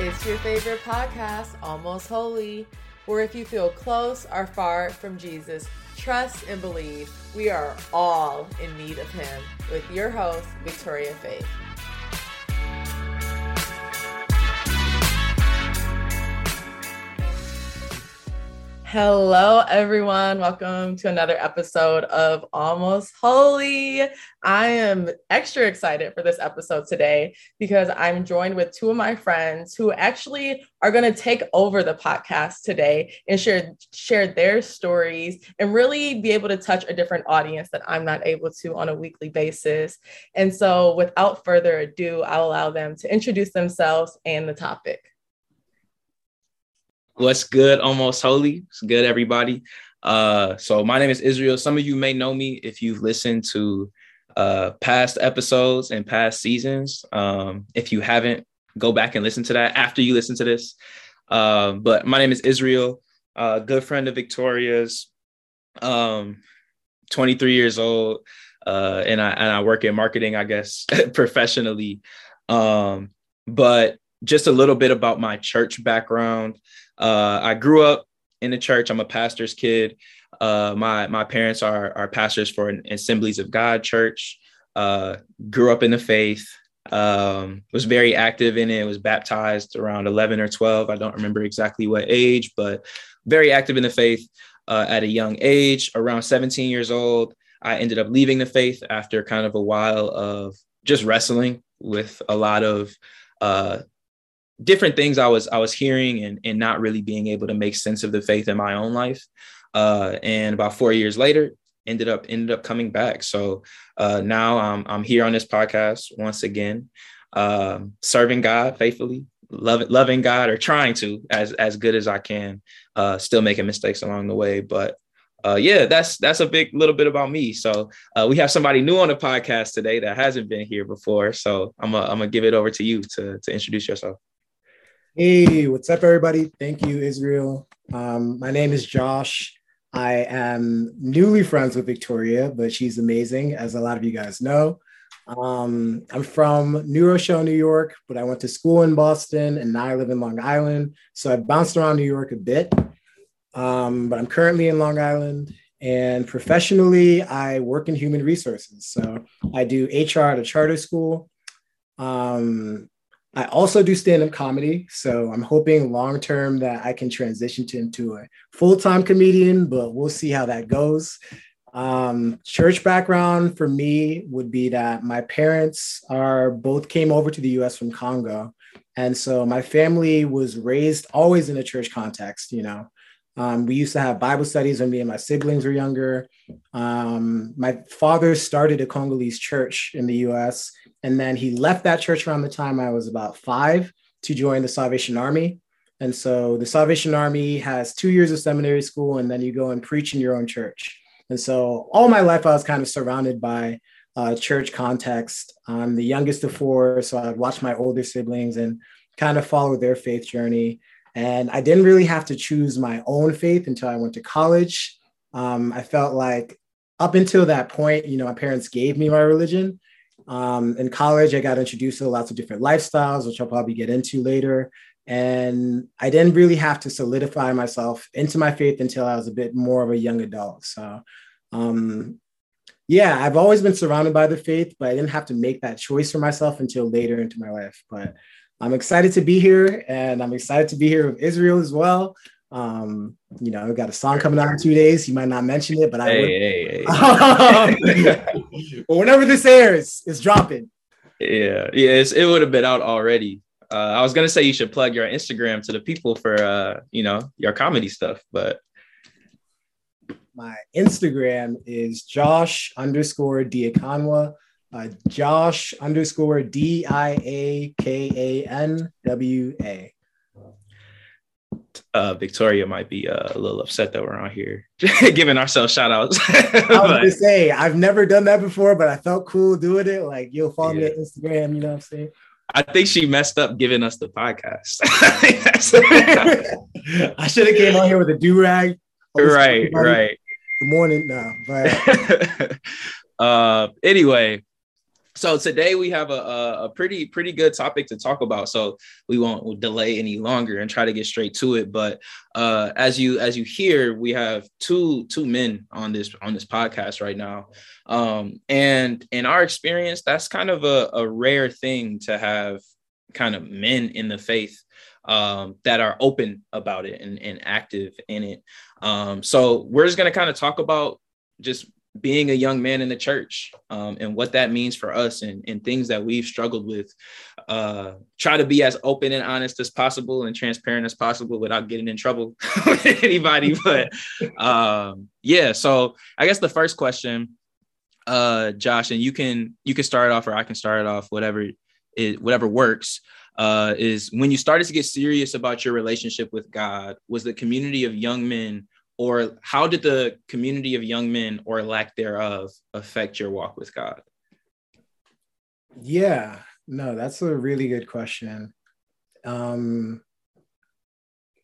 It's your favorite podcast, Almost Holy, where if you feel close or far from Jesus, trust and believe we are all in need of Him with your host, Victoria Faith. Hello, everyone. Welcome to another episode of Almost Holy. I am extra excited for this episode today because I'm joined with two of my friends who actually are going to take over the podcast today and share share their stories and really be able to touch a different audience that I'm not able to on a weekly basis. And so, without further ado, I'll allow them to introduce themselves and the topic. What's good, almost holy? It's good, everybody. Uh, so my name is Israel. Some of you may know me if you've listened to uh, past episodes and past seasons. Um, if you haven't, go back and listen to that after you listen to this. Uh, but my name is Israel, a good friend of Victoria's. Um, 23 years old, uh, and I and I work in marketing, I guess, professionally. Um, but just a little bit about my church background. Uh, I grew up in the church. I'm a pastor's kid. Uh, my my parents are are pastors for an Assemblies of God church. Uh, grew up in the faith. Um, was very active in it. Was baptized around 11 or 12. I don't remember exactly what age, but very active in the faith uh, at a young age. Around 17 years old, I ended up leaving the faith after kind of a while of just wrestling with a lot of uh, different things I was I was hearing and and not really being able to make sense of the faith in my own life. Uh, and about four years later, ended up ended up coming back. So uh, now I'm I'm here on this podcast once again, um, serving God faithfully, loving loving God or trying to as as good as I can. Uh, still making mistakes along the way, but uh, yeah, that's that's a big little bit about me. So uh, we have somebody new on the podcast today that hasn't been here before. So I'm gonna I'm gonna give it over to you to to introduce yourself. Hey, what's up, everybody? Thank you, Israel. Um, my name is Josh. I am newly friends with Victoria, but she's amazing, as a lot of you guys know. Um, I'm from New Rochelle, New York, but I went to school in Boston and now I live in Long Island. So I bounced around New York a bit, um, but I'm currently in Long Island. And professionally, I work in human resources. So I do HR at a charter school. Um, I also do stand up comedy. So I'm hoping long term that I can transition to, into a full time comedian, but we'll see how that goes. Um, church background for me would be that my parents are both came over to the US from Congo. And so my family was raised always in a church context, you know. Um, we used to have Bible studies when me and my siblings were younger. Um, my father started a Congolese church in the US and then he left that church around the time I was about five to join the Salvation Army. And so the Salvation Army has two years of seminary school, and then you go and preach in your own church. And so all my life, I was kind of surrounded by uh, church context. I'm the youngest of four, so I'd watch my older siblings and kind of follow their faith journey. And I didn't really have to choose my own faith until I went to college. Um, I felt like up until that point, you know, my parents gave me my religion, um, in college, I got introduced to lots of different lifestyles, which I'll probably get into later. And I didn't really have to solidify myself into my faith until I was a bit more of a young adult. So, um, yeah, I've always been surrounded by the faith, but I didn't have to make that choice for myself until later into my life. But I'm excited to be here, and I'm excited to be here with Israel as well. Um, you know, we got a song coming out in two days. You might not mention it, but I hey, hey, hey. well, whenever this airs, it's dropping. Yeah, yeah, it would have been out already. Uh, I was gonna say you should plug your Instagram to the people for uh, you know, your comedy stuff, but my Instagram is Josh underscore Diakanwa. Uh, Josh underscore D I A K A N W A uh, Victoria might be uh, a little upset that we're on here giving ourselves shout outs. I was gonna say I've never done that before, but I felt cool doing it. Like you'll follow yeah. me on Instagram, you know what I'm saying? I think she messed up giving us the podcast. I should have came on here with a do rag. Right, right. Good morning, no, but uh, anyway, so today we have a, a pretty pretty good topic to talk about. So we won't delay any longer and try to get straight to it. But uh, as you as you hear we have two two men on this on this podcast right now. Um, and in our experience that's kind of a, a rare thing to have kind of men in the faith um, that are open about it and, and active in it. Um, so we're just going to kind of talk about just being a young man in the church um, and what that means for us and, and things that we've struggled with uh, try to be as open and honest as possible and transparent as possible without getting in trouble with anybody but um, yeah so i guess the first question uh, josh and you can you can start it off or i can start it off whatever it whatever works uh, is when you started to get serious about your relationship with god was the community of young men or how did the community of young men or lack thereof affect your walk with God? Yeah, no, that's a really good question. Um,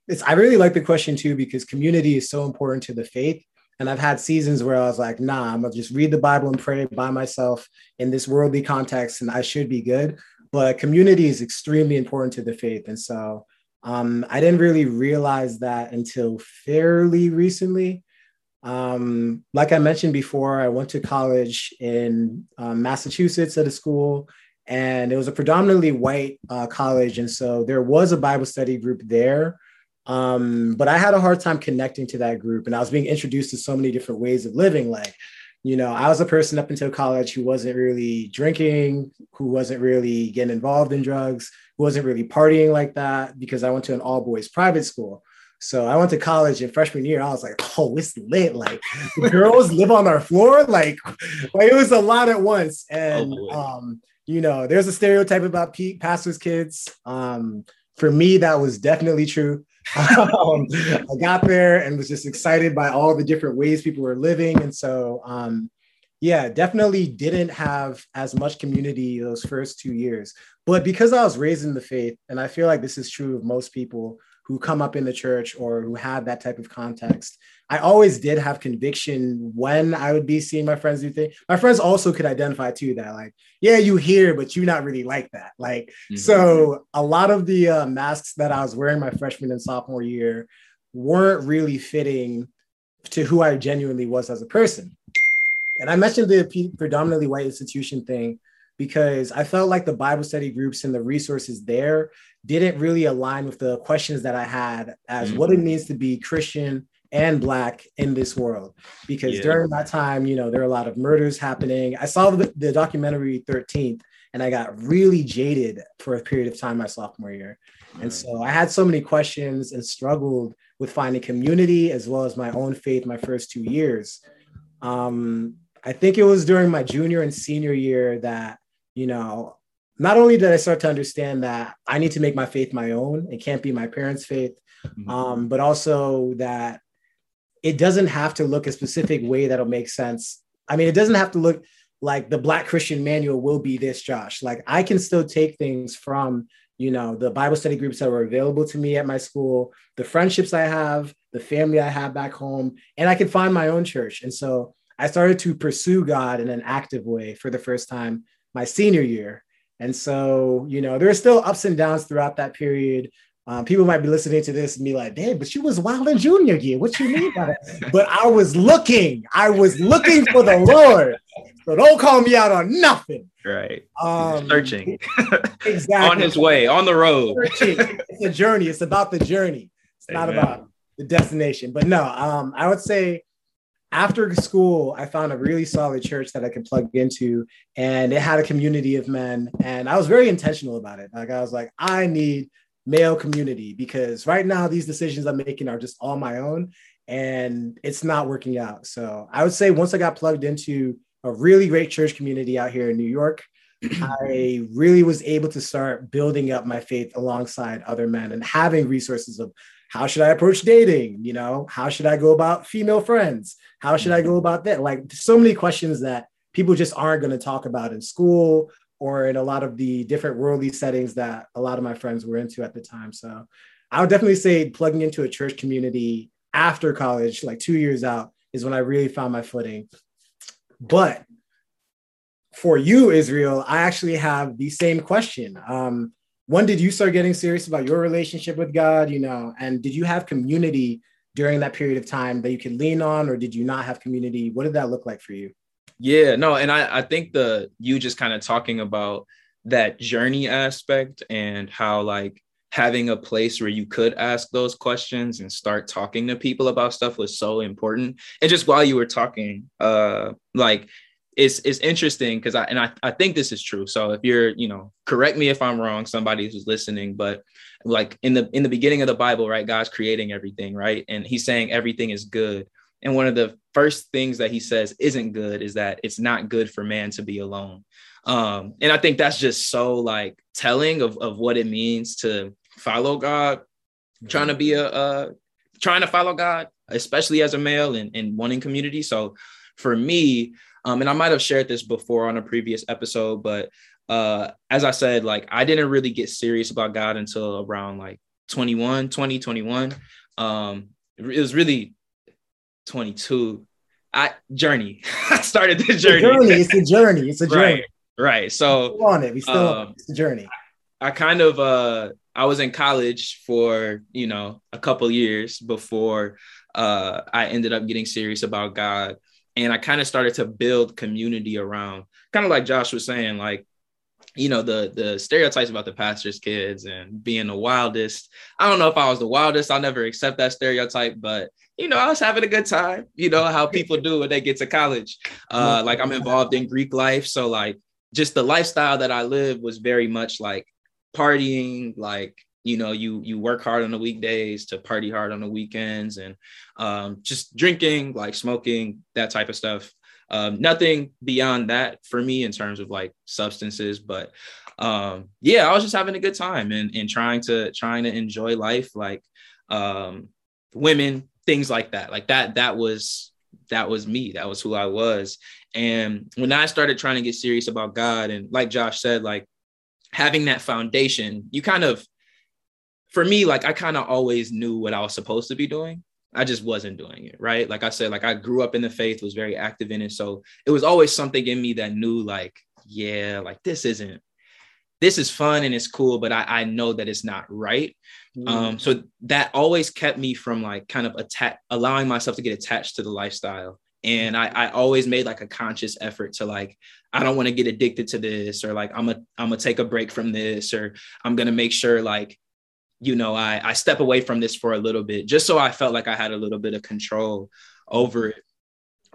it's I really like the question too because community is so important to the faith. And I've had seasons where I was like, nah, I'm gonna just read the Bible and pray by myself in this worldly context, and I should be good. But community is extremely important to the faith. And so um, I didn't really realize that until fairly recently. Um, like I mentioned before, I went to college in um, Massachusetts at a school, and it was a predominantly white uh, college. And so there was a Bible study group there. Um, but I had a hard time connecting to that group, and I was being introduced to so many different ways of living. Like, you know, I was a person up until college who wasn't really drinking, who wasn't really getting involved in drugs, who wasn't really partying like that because I went to an all boys private school. So I went to college in freshman year. I was like, oh, it's lit. Like girls live on our floor. Like, like it was a lot at once. And oh, um, you know, there's a stereotype about Pete pastors' kids. Um, for me, that was definitely true. Um, I got there and was just excited by all the different ways people were living. And so um, yeah, definitely didn't have as much community those first two years. But because I was raised in the faith, and I feel like this is true of most people who come up in the church or who have that type of context, I always did have conviction when I would be seeing my friends do things. My friends also could identify too that, like, yeah, you hear, but you're not really like that. Like, mm-hmm. so a lot of the uh, masks that I was wearing my freshman and sophomore year weren't really fitting to who I genuinely was as a person. And I mentioned the predominantly white institution thing because I felt like the Bible study groups and the resources there didn't really align with the questions that I had as mm-hmm. what it means to be Christian and Black in this world. Because yeah. during that time, you know, there are a lot of murders happening. I saw the, the documentary 13th and I got really jaded for a period of time my sophomore year. And so I had so many questions and struggled with finding community as well as my own faith my first two years. Um, I think it was during my junior and senior year that, you know, not only did I start to understand that I need to make my faith my own, it can't be my parents' faith, mm-hmm. um, but also that it doesn't have to look a specific way that'll make sense. I mean, it doesn't have to look like the Black Christian manual will be this, Josh. Like I can still take things from, you know, the Bible study groups that were available to me at my school, the friendships I have, the family I have back home, and I can find my own church. And so I started to pursue God in an active way for the first time my senior year. And so, you know, there are still ups and downs throughout that period. Um, people might be listening to this and be like, damn, but she was wild in junior year. What you mean by that? but I was looking, I was looking for the Lord. So don't call me out on nothing. Right. Um, searching. exactly. on his way, on the road. Searching. It's a journey. It's about the journey. It's Amen. not about the destination. But no, um, I would say after school, I found a really solid church that I could plug into, and it had a community of men. And I was very intentional about it. Like I was like, I need male community because right now these decisions I'm making are just all my own, and it's not working out. So I would say once I got plugged into a really great church community out here in New York, I really was able to start building up my faith alongside other men and having resources of how should I approach dating? You know, how should I go about female friends? How should I go about that? Like so many questions that people just aren't going to talk about in school or in a lot of the different worldly settings that a lot of my friends were into at the time. So I would definitely say plugging into a church community after college, like two years out, is when I really found my footing. But for you, Israel, I actually have the same question. Um, when did you start getting serious about your relationship with God? You know, and did you have community during that period of time that you could lean on, or did you not have community? What did that look like for you? Yeah, no, and I, I think the you just kind of talking about that journey aspect and how like having a place where you could ask those questions and start talking to people about stuff was so important. And just while you were talking, uh like it's it's interesting because I and I, I think this is true. So if you're, you know, correct me if I'm wrong, somebody who's listening, but like in the in the beginning of the Bible, right? God's creating everything, right? And he's saying everything is good. And one of the first things that he says isn't good is that it's not good for man to be alone. Um, and I think that's just so like telling of, of what it means to follow God, trying to be a, uh, trying to follow God, especially as a male and, and wanting community. So for me, um, and I might have shared this before on a previous episode, but uh, as I said, like I didn't really get serious about God until around like 21, 20, 21. Um, it was really 22. I journey. I started the journey. It's a journey. It's a journey. It's a journey. right. Right. So still on it. We still um, it. It's a journey. I kind of uh I was in college for, you know, a couple years before uh I ended up getting serious about God. And I kind of started to build community around, kind of like Josh was saying, like you know the the stereotypes about the pastor's kids and being the wildest. I don't know if i was the wildest i'll never accept that stereotype but you know i was having a good time you know how people do when they get to college. Uh like i'm involved in greek life so like just the lifestyle that i live was very much like partying like you know you you work hard on the weekdays to party hard on the weekends and um just drinking like smoking that type of stuff um, nothing beyond that for me in terms of like substances, but um, yeah, I was just having a good time and, and trying to trying to enjoy life, like um, women, things like that. Like that, that was that was me. That was who I was. And when I started trying to get serious about God, and like Josh said, like having that foundation, you kind of, for me, like I kind of always knew what I was supposed to be doing. I just wasn't doing it, right? Like I said, like I grew up in the faith, was very active in it. So it was always something in me that knew, like, yeah, like this isn't, this is fun and it's cool, but I, I know that it's not right. Mm. Um, so that always kept me from like kind of attack, allowing myself to get attached to the lifestyle. And I, I always made like a conscious effort to like, I don't want to get addicted to this, or like I'm a I'm gonna take a break from this, or I'm gonna make sure like you know, I, I step away from this for a little bit just so I felt like I had a little bit of control over it.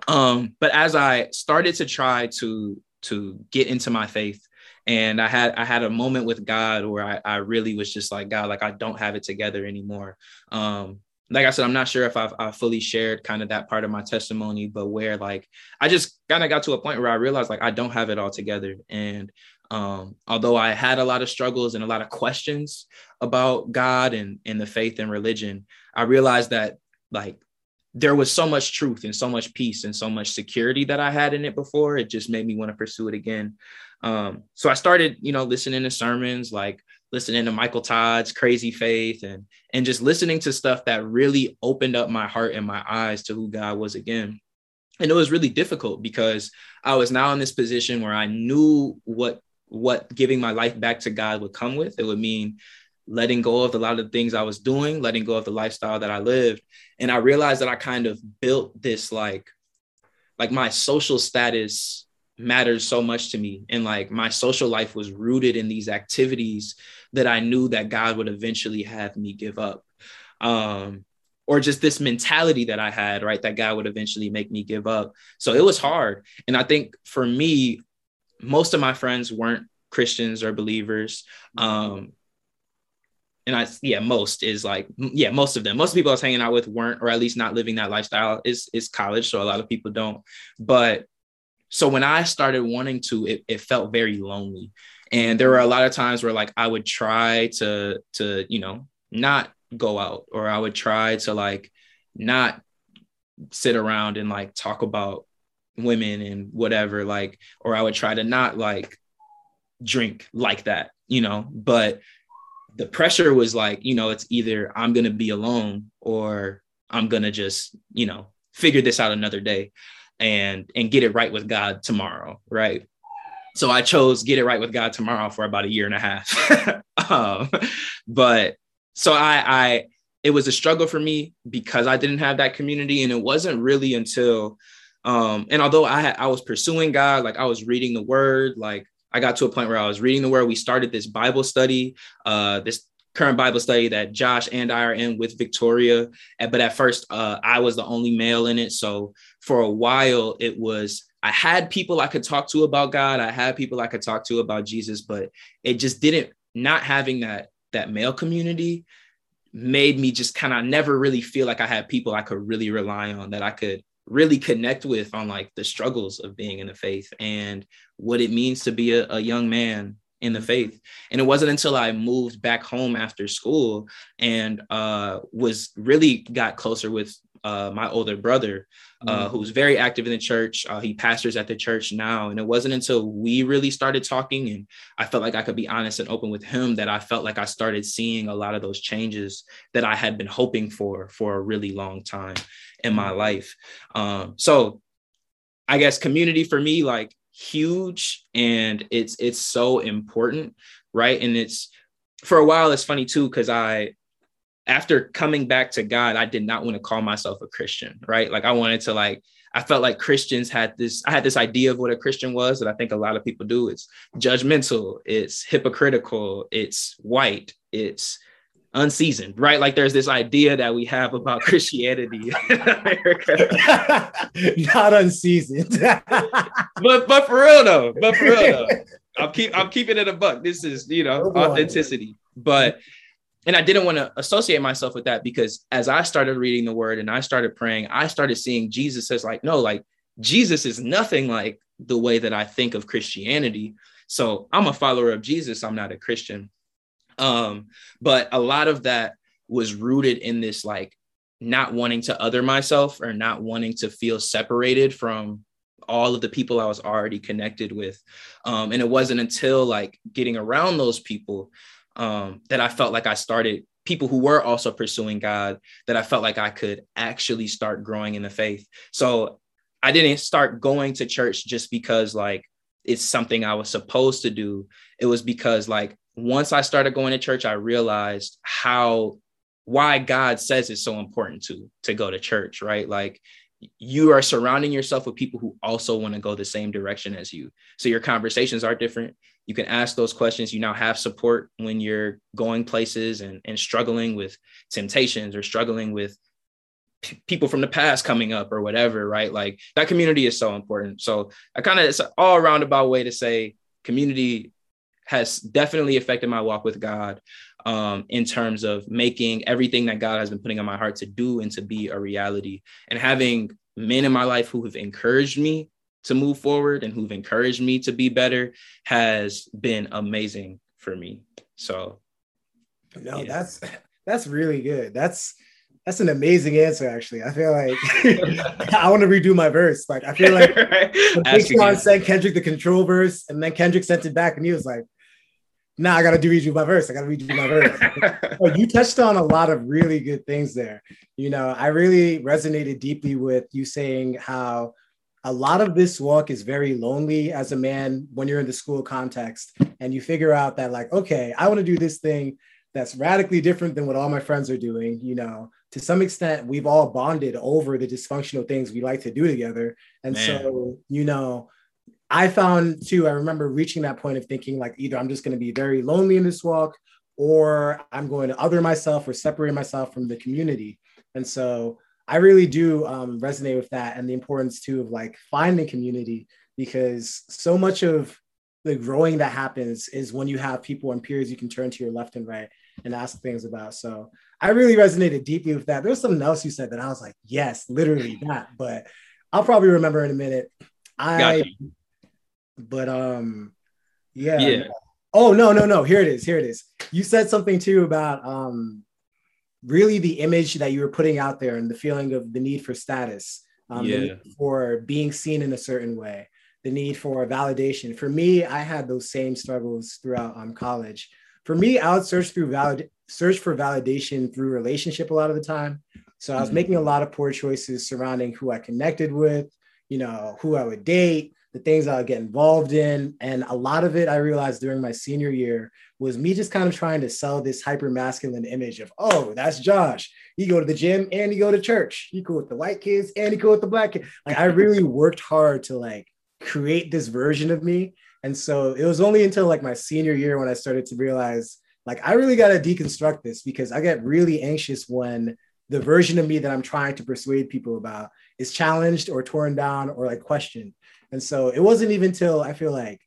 Um, but as I started to try to to get into my faith, and I had I had a moment with God where I, I really was just like God, like I don't have it together anymore. Um, like I said, I'm not sure if I've, I've fully shared kind of that part of my testimony, but where like I just kind of got to a point where I realized like I don't have it all together, and um, although I had a lot of struggles and a lot of questions about God and, and the faith and religion, I realized that like there was so much truth and so much peace and so much security that I had in it before. It just made me want to pursue it again. Um, so I started, you know, listening to sermons, like listening to Michael Todd's Crazy Faith and and just listening to stuff that really opened up my heart and my eyes to who God was again. And it was really difficult because I was now in this position where I knew what what giving my life back to God would come with. It would mean letting go of a lot of the things I was doing, letting go of the lifestyle that I lived. And I realized that I kind of built this like, like my social status matters so much to me. And like my social life was rooted in these activities that I knew that God would eventually have me give up. Um, or just this mentality that I had, right? That God would eventually make me give up. So it was hard. And I think for me, most of my friends weren't Christians or believers. Um, and I, yeah, most is like, yeah, most of them, most of the people I was hanging out with weren't, or at least not living that lifestyle. Is is college, so a lot of people don't. But so when I started wanting to, it, it felt very lonely, and there were a lot of times where like I would try to to you know not go out, or I would try to like not sit around and like talk about women and whatever like or i would try to not like drink like that you know but the pressure was like you know it's either i'm going to be alone or i'm going to just you know figure this out another day and and get it right with god tomorrow right so I chose Get It Right with God tomorrow for about a year and a half. um, but so I, I, it was a struggle for me because I didn't have that community, and it wasn't really until, um, and although I I was pursuing God, like I was reading the Word, like I got to a point where I was reading the Word. We started this Bible study, uh, this current Bible study that Josh and I are in with Victoria. But at first, uh, I was the only male in it, so for a while it was I had people I could talk to about God. I had people I could talk to about Jesus, but it just didn't not having that that male community made me just kind of never really feel like I had people I could really rely on that I could really connect with on like the struggles of being in the faith and what it means to be a, a young man in the faith. And it wasn't until I moved back home after school and uh, was really got closer with uh, my older brother, uh, mm-hmm. who's very active in the church. Uh, he pastors at the church now. And it wasn't until we really started talking and I felt like I could be honest and open with him that I felt like I started seeing a lot of those changes that I had been hoping for for a really long time in my life. Um, so I guess community for me, like huge and it's it's so important, right? And it's for a while it's funny too, because I after coming back to God, I did not want to call myself a Christian, right? Like I wanted to like I felt like Christians had this I had this idea of what a Christian was that I think a lot of people do. It's judgmental, it's hypocritical, it's white, it's unseasoned, right? Like there's this idea that we have about Christianity in America. Not unseasoned. but but for real though, but for real though. I'm keep I'm keeping it a buck. This is, you know, authenticity. But and I didn't want to associate myself with that because as I started reading the word and I started praying, I started seeing Jesus as like, no, like Jesus is nothing like the way that I think of Christianity. So I'm a follower of Jesus. I'm not a Christian. Um, but a lot of that was rooted in this like not wanting to other myself or not wanting to feel separated from all of the people I was already connected with. Um, and it wasn't until like getting around those people um, that I felt like I started people who were also pursuing God that I felt like I could actually start growing in the faith. So I didn't start going to church just because like it's something I was supposed to do. It was because like once I started going to church, I realized how why God says it's so important to to go to church, right? Like you are surrounding yourself with people who also want to go the same direction as you. So your conversations are different you can ask those questions you now have support when you're going places and, and struggling with temptations or struggling with p- people from the past coming up or whatever right like that community is so important so i kind of it's an all roundabout way to say community has definitely affected my walk with god um, in terms of making everything that god has been putting on my heart to do and to be a reality and having men in my life who have encouraged me to move forward and who've encouraged me to be better has been amazing for me. So no, yeah. that's that's really good. That's that's an amazing answer, actually. I feel like I want to redo my verse. Like I feel like right. when sent Kendrick the control verse, and then Kendrick sent it back, and he was like, "Nah, I gotta do redo my verse. I gotta redo my verse." you touched on a lot of really good things there. You know, I really resonated deeply with you saying how a lot of this walk is very lonely as a man when you're in the school context and you figure out that like okay i want to do this thing that's radically different than what all my friends are doing you know to some extent we've all bonded over the dysfunctional things we like to do together and man. so you know i found too i remember reaching that point of thinking like either i'm just going to be very lonely in this walk or i'm going to other myself or separate myself from the community and so I really do um, resonate with that and the importance too of like finding community because so much of the growing that happens is when you have people and peers you can turn to your left and right and ask things about. So I really resonated deeply with that. There's something else you said that I was like, yes, literally that, but I'll probably remember in a minute. I, but um, yeah. Yeah. Oh no, no, no. Here it is. Here it is. You said something too about um really the image that you were putting out there and the feeling of the need for status, um, yeah. for being seen in a certain way, the need for validation. For me, I had those same struggles throughout um, college. For me, I would search through valid search for validation through relationship a lot of the time. So I was mm-hmm. making a lot of poor choices surrounding who I connected with, you know, who I would date, the things I would get involved in. And a lot of it I realized during my senior year was me just kind of trying to sell this hyper masculine image of, oh, that's Josh. He go to the gym and he go to church. He cool with the white kids and he cool with the black kids. Like I really worked hard to like create this version of me. And so it was only until like my senior year when I started to realize like I really got to deconstruct this because I get really anxious when the version of me that I'm trying to persuade people about is challenged or torn down or like questioned. And so it wasn't even till I feel like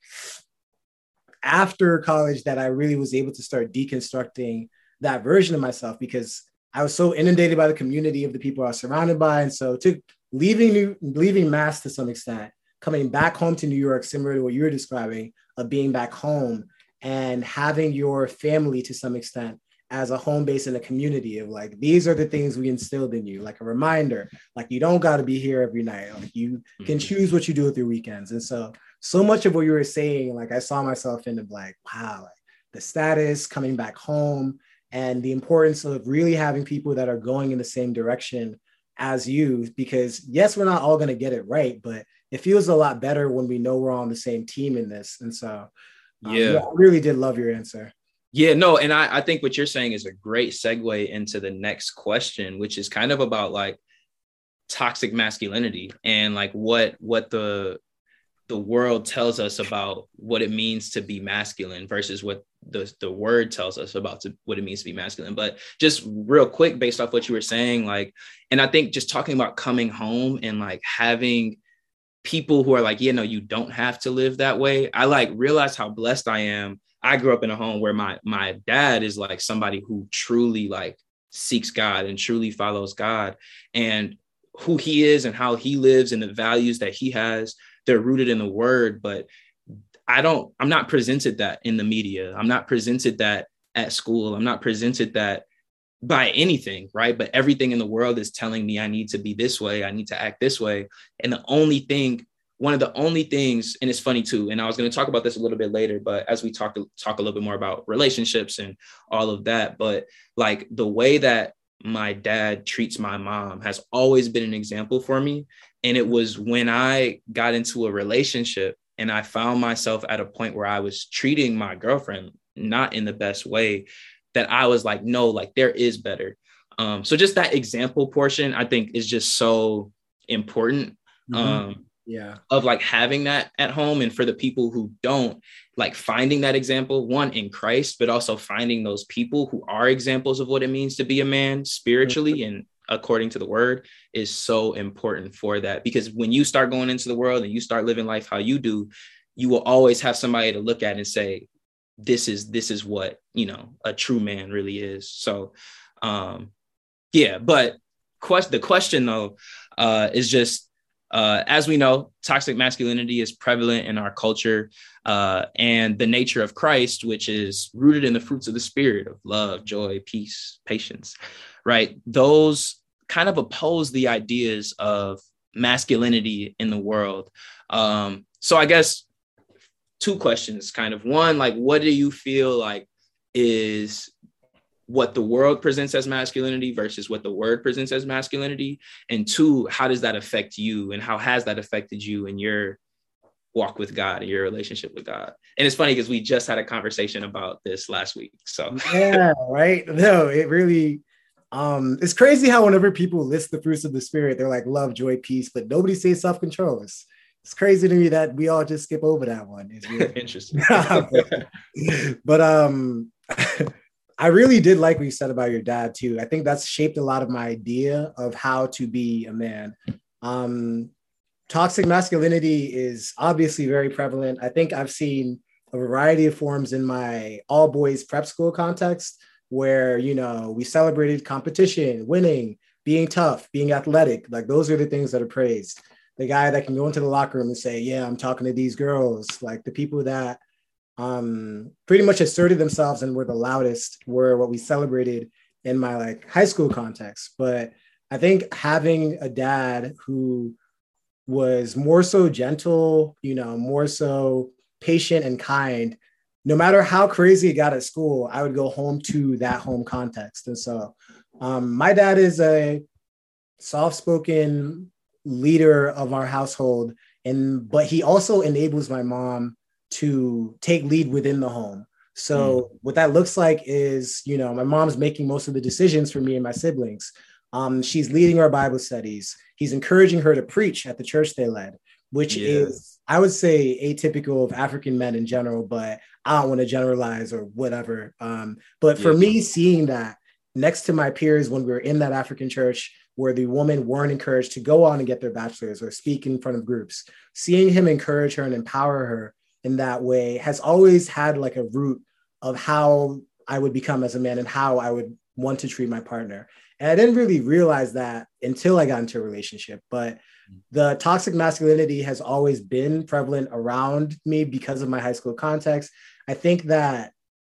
after college that I really was able to start deconstructing that version of myself because I was so inundated by the community of the people I was surrounded by. And so to leaving leaving Mass to some extent, coming back home to New York, similar to what you were describing, of being back home and having your family to some extent as a home base in a community of like these are the things we instilled in you like a reminder like you don't got to be here every night like you can mm-hmm. choose what you do with your weekends and so so much of what you were saying like i saw myself in of like wow like the status coming back home and the importance of really having people that are going in the same direction as you because yes we're not all going to get it right but it feels a lot better when we know we're on the same team in this and so um, yeah. yeah i really did love your answer yeah, no, and I, I think what you're saying is a great segue into the next question, which is kind of about like toxic masculinity and like what what the the world tells us about what it means to be masculine versus what the, the word tells us about to, what it means to be masculine. But just real quick, based off what you were saying, like, and I think just talking about coming home and like having people who are like, yeah, no, you don't have to live that way. I like realize how blessed I am I grew up in a home where my my dad is like somebody who truly like seeks God and truly follows God. And who he is and how he lives and the values that he has they're rooted in the word but I don't I'm not presented that in the media. I'm not presented that at school. I'm not presented that by anything right? But everything in the world is telling me I need to be this way. I need to act this way. And the only thing one of the only things, and it's funny too, and I was going to talk about this a little bit later, but as we talk talk a little bit more about relationships and all of that, but like the way that my dad treats my mom has always been an example for me. And it was when I got into a relationship and I found myself at a point where I was treating my girlfriend not in the best way that I was like, no, like there is better. Um, so just that example portion, I think is just so important. Mm-hmm. Um, yeah. of like having that at home and for the people who don't like finding that example one in christ but also finding those people who are examples of what it means to be a man spiritually mm-hmm. and according to the word is so important for that. Because when you start going into the world and you start living life how you do you will always have somebody to look at and say this is this is what you know a true man really is. So um yeah but quest the question though uh is just uh, as we know, toxic masculinity is prevalent in our culture, uh, and the nature of Christ, which is rooted in the fruits of the Spirit of love, joy, peace, patience, right? Those kind of oppose the ideas of masculinity in the world. Um, so, I guess two questions kind of one, like, what do you feel like is what the world presents as masculinity versus what the word presents as masculinity and two how does that affect you and how has that affected you in your walk with god and your relationship with god? And it's funny because we just had a conversation about this last week so. Yeah right? No it really um it's crazy how whenever people list the fruits of the spirit they're like love joy peace but nobody says self-control. It's, it's crazy to me that we all just skip over that one. It's really interesting. But, but um I really did like what you said about your dad too. I think that's shaped a lot of my idea of how to be a man. Um, toxic masculinity is obviously very prevalent. I think I've seen a variety of forms in my all boys prep school context where, you know, we celebrated competition, winning, being tough, being athletic. Like those are the things that are praised. The guy that can go into the locker room and say, Yeah, I'm talking to these girls, like the people that um, pretty much asserted themselves and were the loudest were what we celebrated in my like high school context. But I think having a dad who was more so gentle, you know, more so patient and kind, no matter how crazy it got at school, I would go home to that home context. And so um, my dad is a soft spoken leader of our household and but he also enables my mom to take lead within the home. So mm. what that looks like is, you know, my mom's making most of the decisions for me and my siblings. Um, she's leading our Bible studies. He's encouraging her to preach at the church they led, which yeah. is, I would say, atypical of African men in general, but I don't want to generalize or whatever. Um, but for yeah. me, seeing that next to my peers when we were in that African church, where the women weren't encouraged to go on and get their bachelors or speak in front of groups, seeing him encourage her and empower her in that way has always had like a root of how I would become as a man and how I would want to treat my partner. And I didn't really realize that until I got into a relationship. But the toxic masculinity has always been prevalent around me because of my high school context. I think that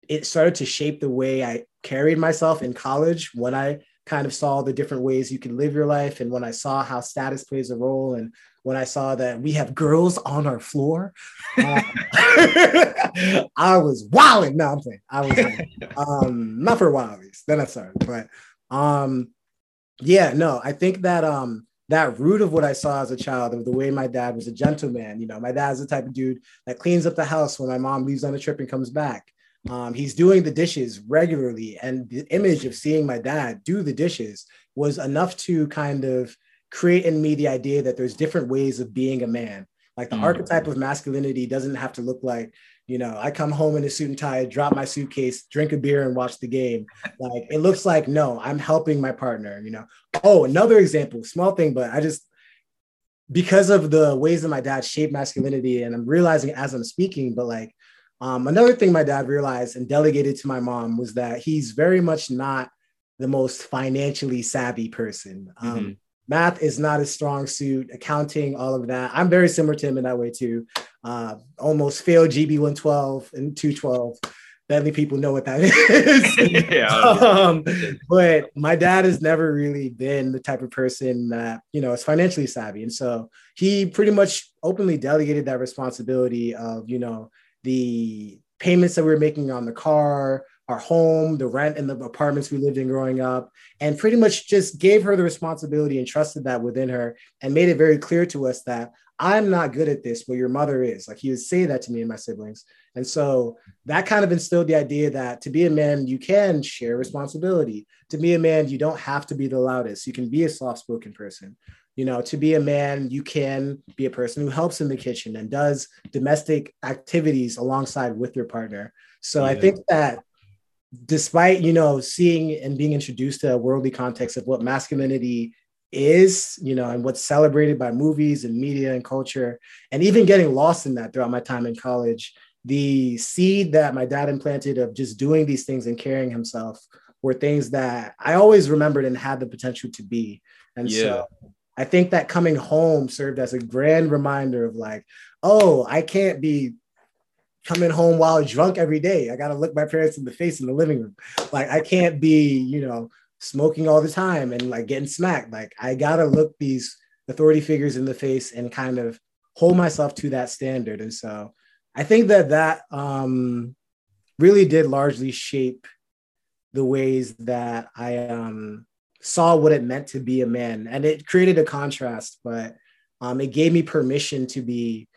it started to shape the way I carried myself in college when I kind of saw the different ways you can live your life and when I saw how status plays a role and when I saw that we have girls on our floor, uh, I was wilding. No, I'm saying I was um, not for a while at least. Then I started, but um, yeah, no, I think that um, that root of what I saw as a child of the way my dad was a gentleman. You know, my dad's the type of dude that cleans up the house when my mom leaves on a trip and comes back. Um, he's doing the dishes regularly, and the image of seeing my dad do the dishes was enough to kind of create in me the idea that there's different ways of being a man. Like the mm. archetype of masculinity doesn't have to look like, you know, I come home in a suit and tie, drop my suitcase, drink a beer, and watch the game. Like it looks like, no, I'm helping my partner, you know. Oh, another example, small thing, but I just, because of the ways that my dad shaped masculinity, and I'm realizing as I'm speaking, but like, um, another thing my dad realized and delegated to my mom was that he's very much not the most financially savvy person. Um, mm-hmm math is not a strong suit. Accounting all of that. I'm very similar to him in that way too. Uh, almost failed gb 112 and 212 Many people know what that is. yeah, um, but my dad has never really been the type of person that you know is financially savvy, and so he pretty much openly delegated that responsibility of you know the payments that we were making on the car, our home, the rent in the apartments we lived in growing up, and pretty much just gave her the responsibility and trusted that within her and made it very clear to us that I'm not good at this, but your mother is. Like he would say that to me and my siblings. And so that kind of instilled the idea that to be a man, you can share responsibility. To be a man, you don't have to be the loudest. You can be a soft spoken person. You know, to be a man, you can be a person who helps in the kitchen and does domestic activities alongside with your partner. So yeah. I think that despite you know seeing and being introduced to a worldly context of what masculinity is you know and what's celebrated by movies and media and culture and even getting lost in that throughout my time in college the seed that my dad implanted of just doing these things and carrying himself were things that i always remembered and had the potential to be and yeah. so i think that coming home served as a grand reminder of like oh i can't be coming home while drunk every day. I got to look my parents in the face in the living room. Like I can't be, you know, smoking all the time and like getting smacked. Like I got to look these authority figures in the face and kind of hold myself to that standard. And so I think that that um, really did largely shape the ways that I um, saw what it meant to be a man. And it created a contrast, but um, it gave me permission to be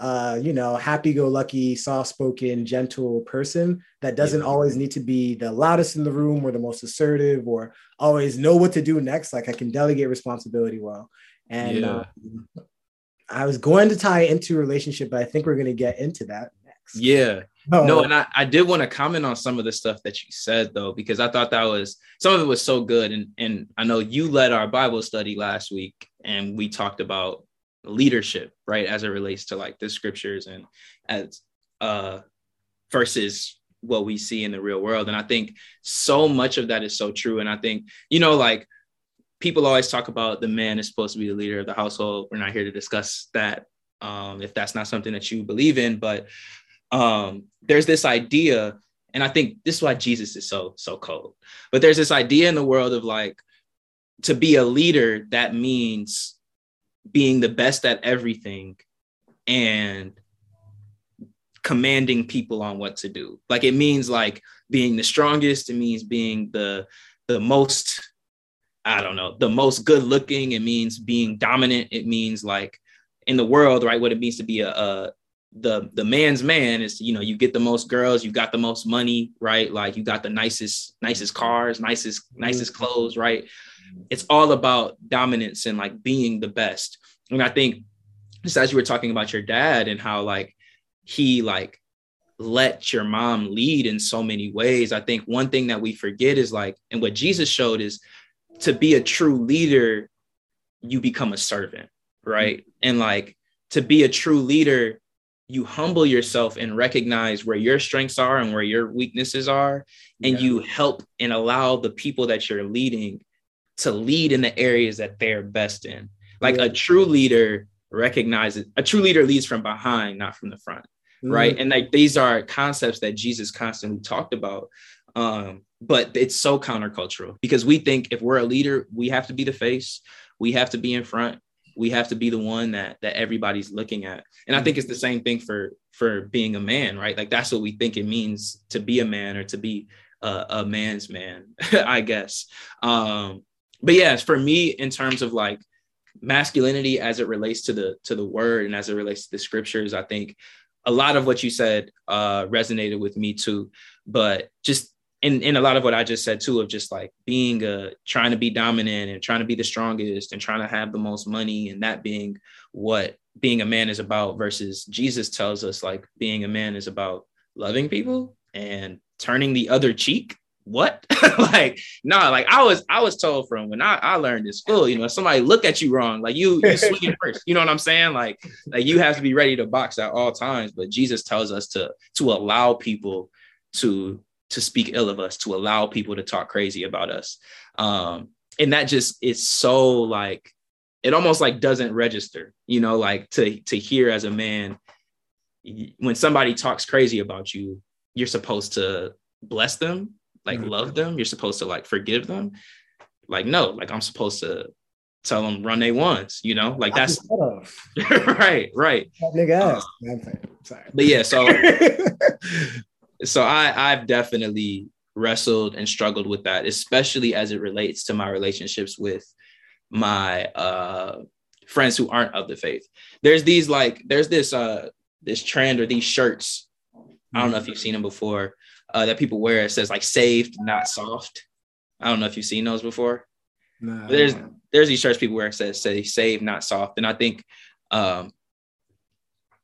uh, you know, happy-go-lucky, soft-spoken, gentle person that doesn't yeah. always need to be the loudest in the room or the most assertive or always know what to do next. Like I can delegate responsibility well. And yeah. um, I was going to tie into relationship, but I think we're going to get into that next. Yeah. Oh. No, and I, I did want to comment on some of the stuff that you said though, because I thought that was some of it was so good. And and I know you led our Bible study last week and we talked about leadership, right, as it relates to like the scriptures and as uh versus what we see in the real world. And I think so much of that is so true. And I think, you know, like people always talk about the man is supposed to be the leader of the household. We're not here to discuss that um, if that's not something that you believe in, but um, there's this idea, and I think this is why Jesus is so so cold. But there's this idea in the world of like to be a leader that means being the best at everything and commanding people on what to do. Like it means like being the strongest, it means being the the most I don't know, the most good looking, it means being dominant, it means like in the world, right, what it means to be a, a the the man's man is you know you get the most girls you got the most money right? Like you got the nicest nicest cars nicest nicest mm-hmm. clothes right it's all about dominance and like being the best and i think just as you were talking about your dad and how like he like let your mom lead in so many ways i think one thing that we forget is like and what jesus showed is to be a true leader you become a servant right mm-hmm. and like to be a true leader you humble yourself and recognize where your strengths are and where your weaknesses are and yeah. you help and allow the people that you're leading to lead in the areas that they're best in. Like yeah. a true leader recognizes a true leader leads from behind not from the front mm-hmm. right? And like these are concepts that jesus constantly talked about um but it's so countercultural because we think if we're a leader we have to be the face we have to be in front we have to be the one that that everybody's looking at. And i think it's the same thing for for being a man right? Like that's what we think it means to be a man or to be a, a man's man i guess. Um but yes for me in terms of like masculinity as it relates to the to the word and as it relates to the scriptures i think a lot of what you said uh resonated with me too but just in, in a lot of what I just said too, of just like being a trying to be dominant and trying to be the strongest and trying to have the most money and that being what being a man is about versus Jesus tells us like being a man is about loving people and turning the other cheek. What? like, no, nah, like I was I was told from when I, I learned in school, you know, somebody look at you wrong, like you you swinging first. You know what I'm saying? Like, like you have to be ready to box at all times. But Jesus tells us to to allow people to to speak ill of us, to allow people to talk crazy about us. Um, and that just is so like it almost like doesn't register, you know, like to to hear as a man when somebody talks crazy about you, you're supposed to bless them, like mm-hmm. love them, you're supposed to like forgive them. Like, no, like I'm supposed to tell them run they ones, you know, like that's right, right. That nigga ass. Um, Sorry. But yeah, so so I I've definitely wrestled and struggled with that, especially as it relates to my relationships with my uh friends who aren't of the faith. There's these like there's this uh this trend or these shirts. I don't know if you've seen them before. Uh, that people wear. It says like saved, not soft. I don't know if you've seen those before. No, there's there's these shirts people wear that says say saved, not soft. And I think um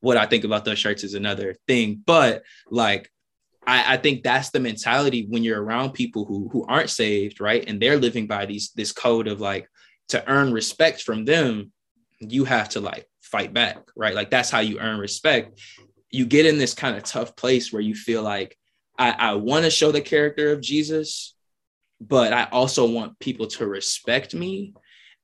what I think about those shirts is another thing. But like I, I, think that's the mentality when you're around people who who aren't saved, right? And they're living by these this code of like to earn respect from them, you have to like fight back, right? Like that's how you earn respect. You get in this kind of tough place where you feel like I, I want to show the character of Jesus, but I also want people to respect me.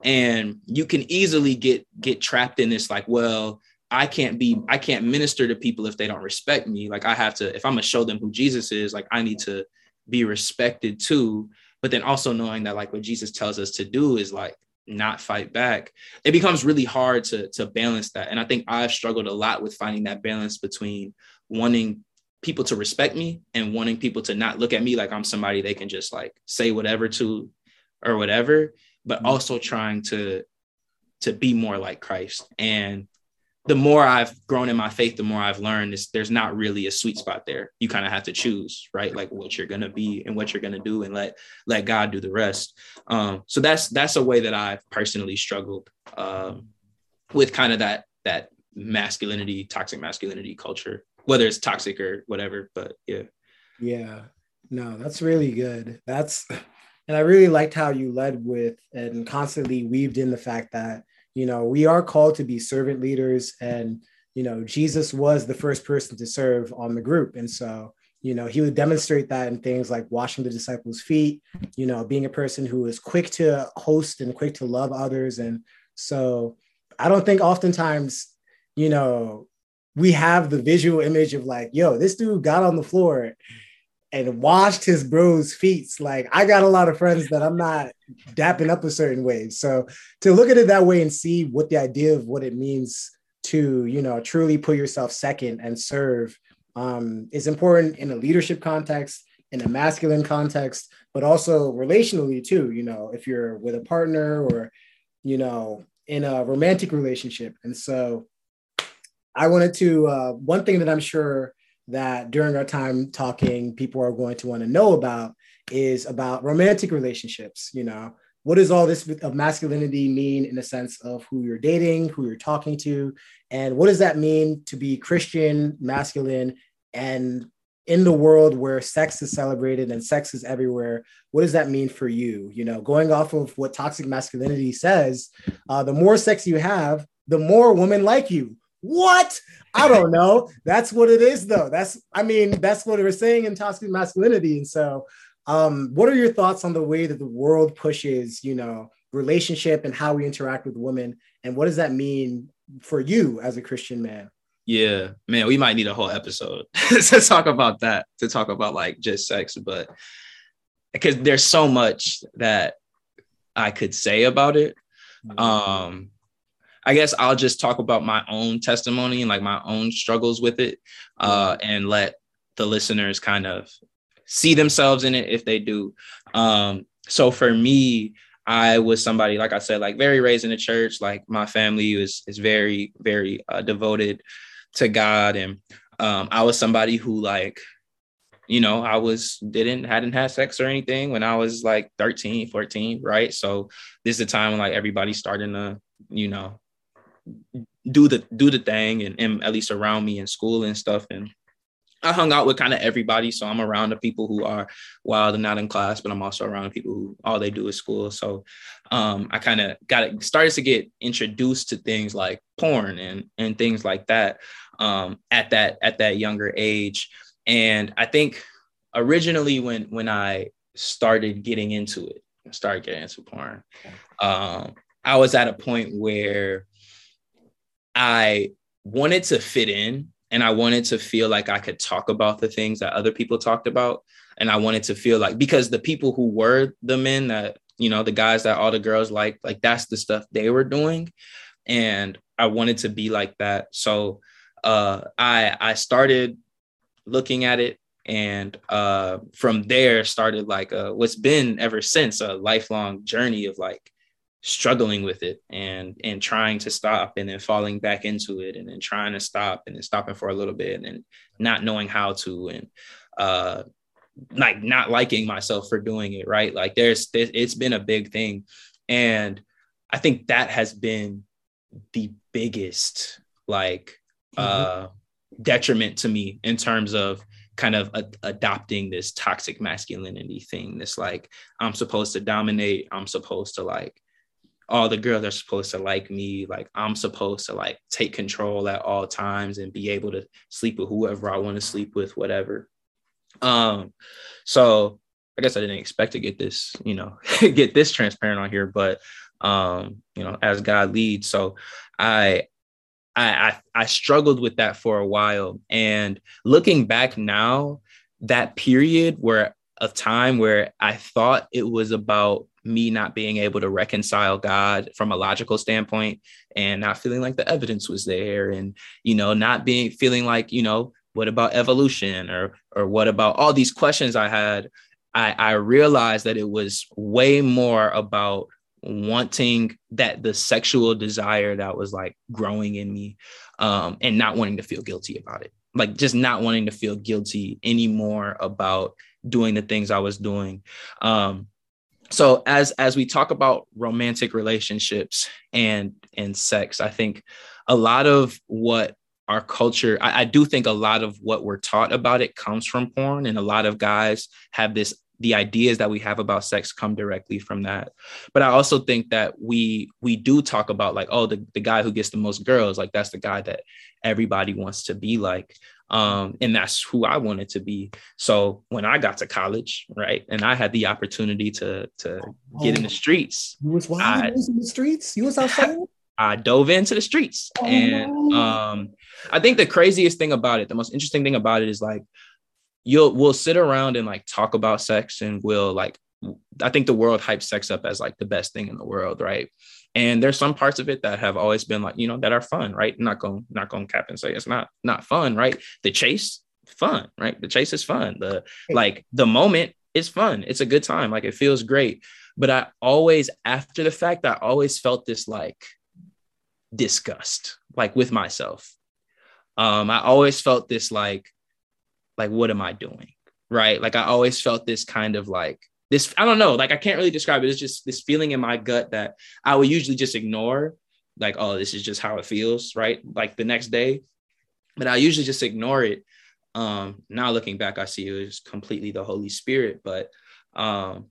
And you can easily get get trapped in this like, well, I can't be, I can't minister to people if they don't respect me. Like I have to, if I'm gonna show them who Jesus is, like I need to be respected too. But then also knowing that like what Jesus tells us to do is like not fight back. It becomes really hard to to balance that. And I think I've struggled a lot with finding that balance between wanting people to respect me and wanting people to not look at me like I'm somebody they can just like say whatever to or whatever, but mm-hmm. also trying to to be more like Christ. And the more I've grown in my faith, the more I've learned is there's not really a sweet spot there. You kind of have to choose, right? Like what you're gonna be and what you're gonna do, and let let God do the rest. Um, so that's that's a way that I've personally struggled um, with kind of that that masculinity, toxic masculinity culture, whether it's toxic or whatever. But yeah, yeah, no, that's really good. That's and I really liked how you led with and constantly weaved in the fact that you know, we are called to be servant leaders, and you know, Jesus was the first person to serve on the group, and so you know, he would demonstrate that in things like washing the disciples' feet, you know, being a person who is quick to host and quick to love others, and so I don't think oftentimes, you know, we have the visual image of like, yo, this dude got on the floor and washed his bro's feet. Like I got a lot of friends that I'm not dapping up a certain way. So to look at it that way and see what the idea of what it means to, you know, truly put yourself second and serve um, is important in a leadership context, in a masculine context, but also relationally too. You know, if you're with a partner or, you know, in a romantic relationship. And so I wanted to uh, one thing that I'm sure that during our time talking, people are going to want to know about is about romantic relationships. You know, what does all this of masculinity mean in the sense of who you're dating, who you're talking to, and what does that mean to be Christian, masculine, and in the world where sex is celebrated and sex is everywhere what does that mean for you? You know going off of what toxic masculinity says uh, the more sex you have the more women like you what i don't know that's what it is though that's i mean that's what we're saying in toxic masculinity and so um, what are your thoughts on the way that the world pushes, you know, relationship and how we interact with women, and what does that mean for you as a Christian man? Yeah, man, we might need a whole episode to talk about that, to talk about like just sex, but because there's so much that I could say about it. Mm-hmm. Um, I guess I'll just talk about my own testimony and like my own struggles with it, uh, and let the listeners kind of see themselves in it if they do. Um, so for me, I was somebody, like I said, like very raised in the church. Like my family is is very, very uh, devoted to God, and um, I was somebody who like, you know, I was didn't hadn't had sex or anything when I was like 13, 14, right? So this is the time when like everybody's starting to, you know, do the do the thing, and, and at least around me in school and stuff, and I hung out with kind of everybody. So I'm around the people who are wild and not in class, but I'm also around people who all they do is school. So um, I kind of got started to get introduced to things like porn and and things like that um, at that at that younger age. And I think originally when when I started getting into it, started getting into porn, um, I was at a point where I wanted to fit in and I wanted to feel like I could talk about the things that other people talked about. And I wanted to feel like because the people who were the men that, you know, the guys that all the girls liked, like that's the stuff they were doing. And I wanted to be like that. So uh I I started looking at it and uh from there started like uh what's been ever since a lifelong journey of like struggling with it and and trying to stop and then falling back into it and then trying to stop and then stopping for a little bit and not knowing how to and uh like not liking myself for doing it right? Like there's it's been a big thing. And i think that has been the biggest like mm-hmm. uh detriment to me in terms of kind of a, adopting this toxic masculinity thing. This like i'm supposed to dominate. I'm supposed to like all the girls are supposed to like me like i'm supposed to like take control at all times and be able to sleep with whoever i want to sleep with whatever. Um so i guess i didn't expect to get this you know get this transparent on here but um you know as god leads so i I, I I struggled with that for a while. And looking back now that period where a time where I thought it was about me not being able to reconcile God from a logical standpoint and not feeling like the evidence was there and you know not being feeling like you know what about evolution or or what about all these questions I had I I realized that it was way more about wanting that the sexual desire that was like growing in me um and not wanting to feel guilty about it. Like just not wanting to feel guilty anymore about doing the things I was doing. Um so as as we talk about romantic relationships and and sex i think a lot of what our culture I, I, do think a lot of what we're taught about it comes from porn and a lot of guys have this the ideas that we have about sex come directly from that. But i also think that we we do talk about like oh the, the guy who gets the most girls like that's the guy that everybody wants to be like um, and that's who I wanted to be. So when I got to college, right, and I had the opportunity to to get in the oh. streets, you was wild. I, in the streets. You was outside. I dove into the streets, oh, and um, I think the craziest thing about it, the most interesting thing about it, is like you'll we'll sit around and like talk about sex, and we'll like I think the world hypes sex up as like the best thing in the world, right? And there's some parts of it that have always been like, you know, that are fun, right? Not going, not going cap and say it's not not fun, right? The chase, fun, right? The chase is fun. The like the moment is fun. It's a good time. Like it feels great. But I always, after the fact, I always felt this like disgust, like with myself. um, I always felt this like, like, what am I doing? Right. Like I always felt this kind of like this, I don't know, like I can't really describe it. It's just this feeling in my gut that I would usually just ignore, like, oh, this is just how it feels, right? Like the next day. But I usually just ignore it. Um, now looking back, I see it was completely the Holy Spirit, but um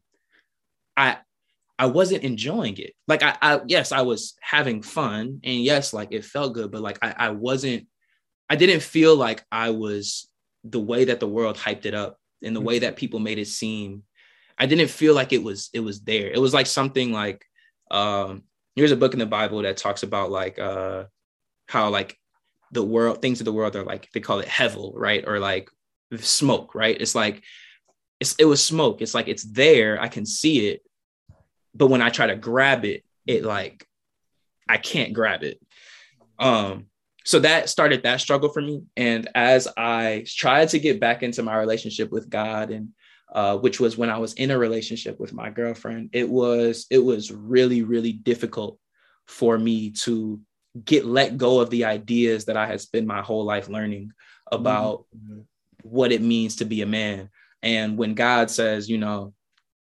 I I wasn't enjoying it. Like I, I yes, I was having fun and yes, like it felt good, but like I, I wasn't, I didn't feel like I was the way that the world hyped it up and the way that people made it seem. I didn't feel like it was it was there. It was like something like um here's a book in the Bible that talks about like uh how like the world things of the world are like they call it hevel, right? Or like smoke, right? It's like it's, it was smoke. It's like it's there. I can see it, but when I try to grab it, it like I can't grab it. Um, so that started that struggle for me. And as I tried to get back into my relationship with God, and uh, which was when I was in a relationship with my girlfriend, it was it was really really difficult for me to get let go of the ideas that I had spent my whole life learning about mm-hmm. what it means to be a man. And when God says, you know,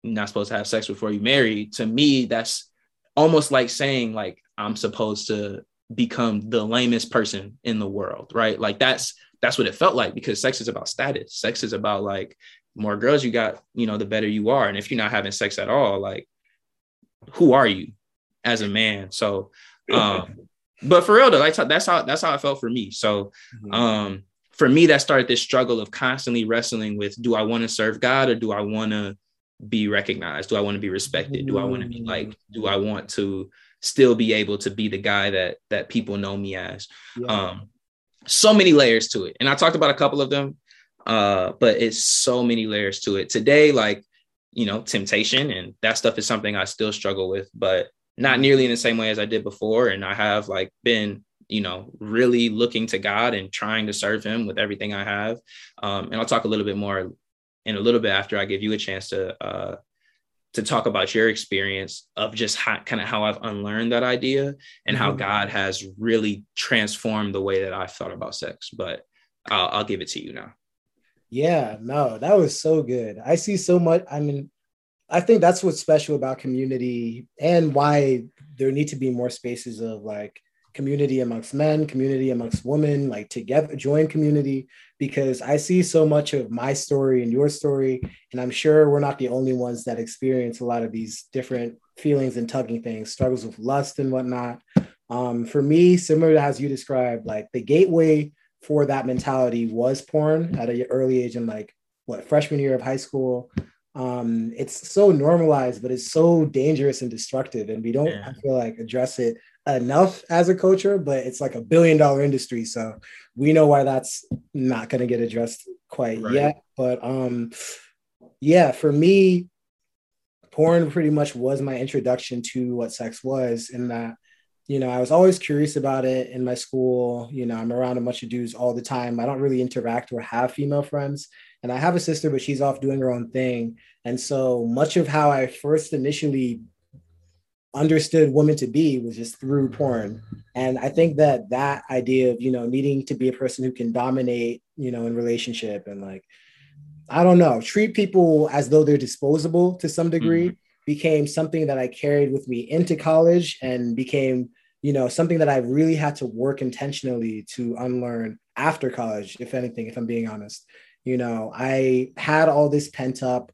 you're not supposed to have sex before you marry, to me, that's almost like saying, like, I'm supposed to become the lamest person in the world, right? Like that's that's what it felt like because sex is about status. Sex is about like more girls you got, you know, the better you are. And if you're not having sex at all, like who are you as a man? So um but for real though, like that's how that's how it felt for me. So mm-hmm. um for me, that started this struggle of constantly wrestling with do I want to serve God or do I want to be recognized? Do I want to be respected? Do I want to be like, do I want to still be able to be the guy that that people know me as? Yeah. Um, so many layers to it. And I talked about a couple of them, uh, but it's so many layers to it. Today, like, you know, temptation and that stuff is something I still struggle with, but not nearly in the same way as I did before. And I have like been you know, really looking to God and trying to serve Him with everything I have. Um, and I'll talk a little bit more in a little bit after I give you a chance to uh, to talk about your experience of just how, kind of how I've unlearned that idea and mm-hmm. how God has really transformed the way that I've thought about sex. But I'll, I'll give it to you now. Yeah, no, that was so good. I see so much. I mean, I think that's what's special about community and why there need to be more spaces of like community amongst men, community amongst women, like together, join community, because I see so much of my story and your story. And I'm sure we're not the only ones that experience a lot of these different feelings and tugging things, struggles with lust and whatnot. Um, for me, similar to as you described, like the gateway for that mentality was porn at an early age in like what freshman year of high school. Um, it's so normalized, but it's so dangerous and destructive, and we don't yeah. I feel like address it enough as a culture, but it's like a billion dollar industry. So we know why that's not going to get addressed quite right. yet. But um, yeah, for me, porn pretty much was my introduction to what sex was, in that, you know, I was always curious about it in my school. You know, I'm around a bunch of dudes all the time. I don't really interact or have female friends. And I have a sister, but she's off doing her own thing. And so much of how I first initially understood women to be was just through porn and i think that that idea of you know needing to be a person who can dominate you know in relationship and like i don't know treat people as though they're disposable to some degree mm-hmm. Became something that i carried with me into college and became you know something that i really had to work intentionally to unlearn after college if anything if i'm being honest you know i had all this pent up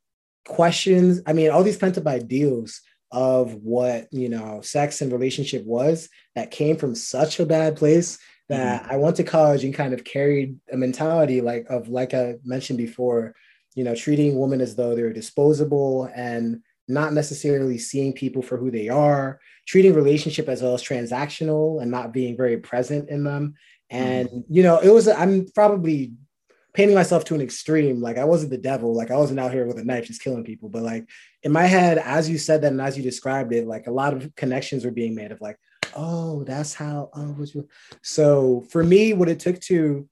questions i mean all these pent up ideals of what you know sex and relationship was that came from such a bad place that mm-hmm. I went to college and kind of carried a mentality like of like I mentioned before, you know, treating women as though they're disposable and not necessarily seeing people for who they are, treating relationship as well as transactional and not being very present in them. And mm-hmm. you know, it was I'm probably painting myself to an extreme. Like I wasn't the devil. Like I wasn't out here with a knife just killing people. But like in my head, as you said that and as you described it, like a lot of connections were being made of like, oh, that's how. Oh, so for me, what it took to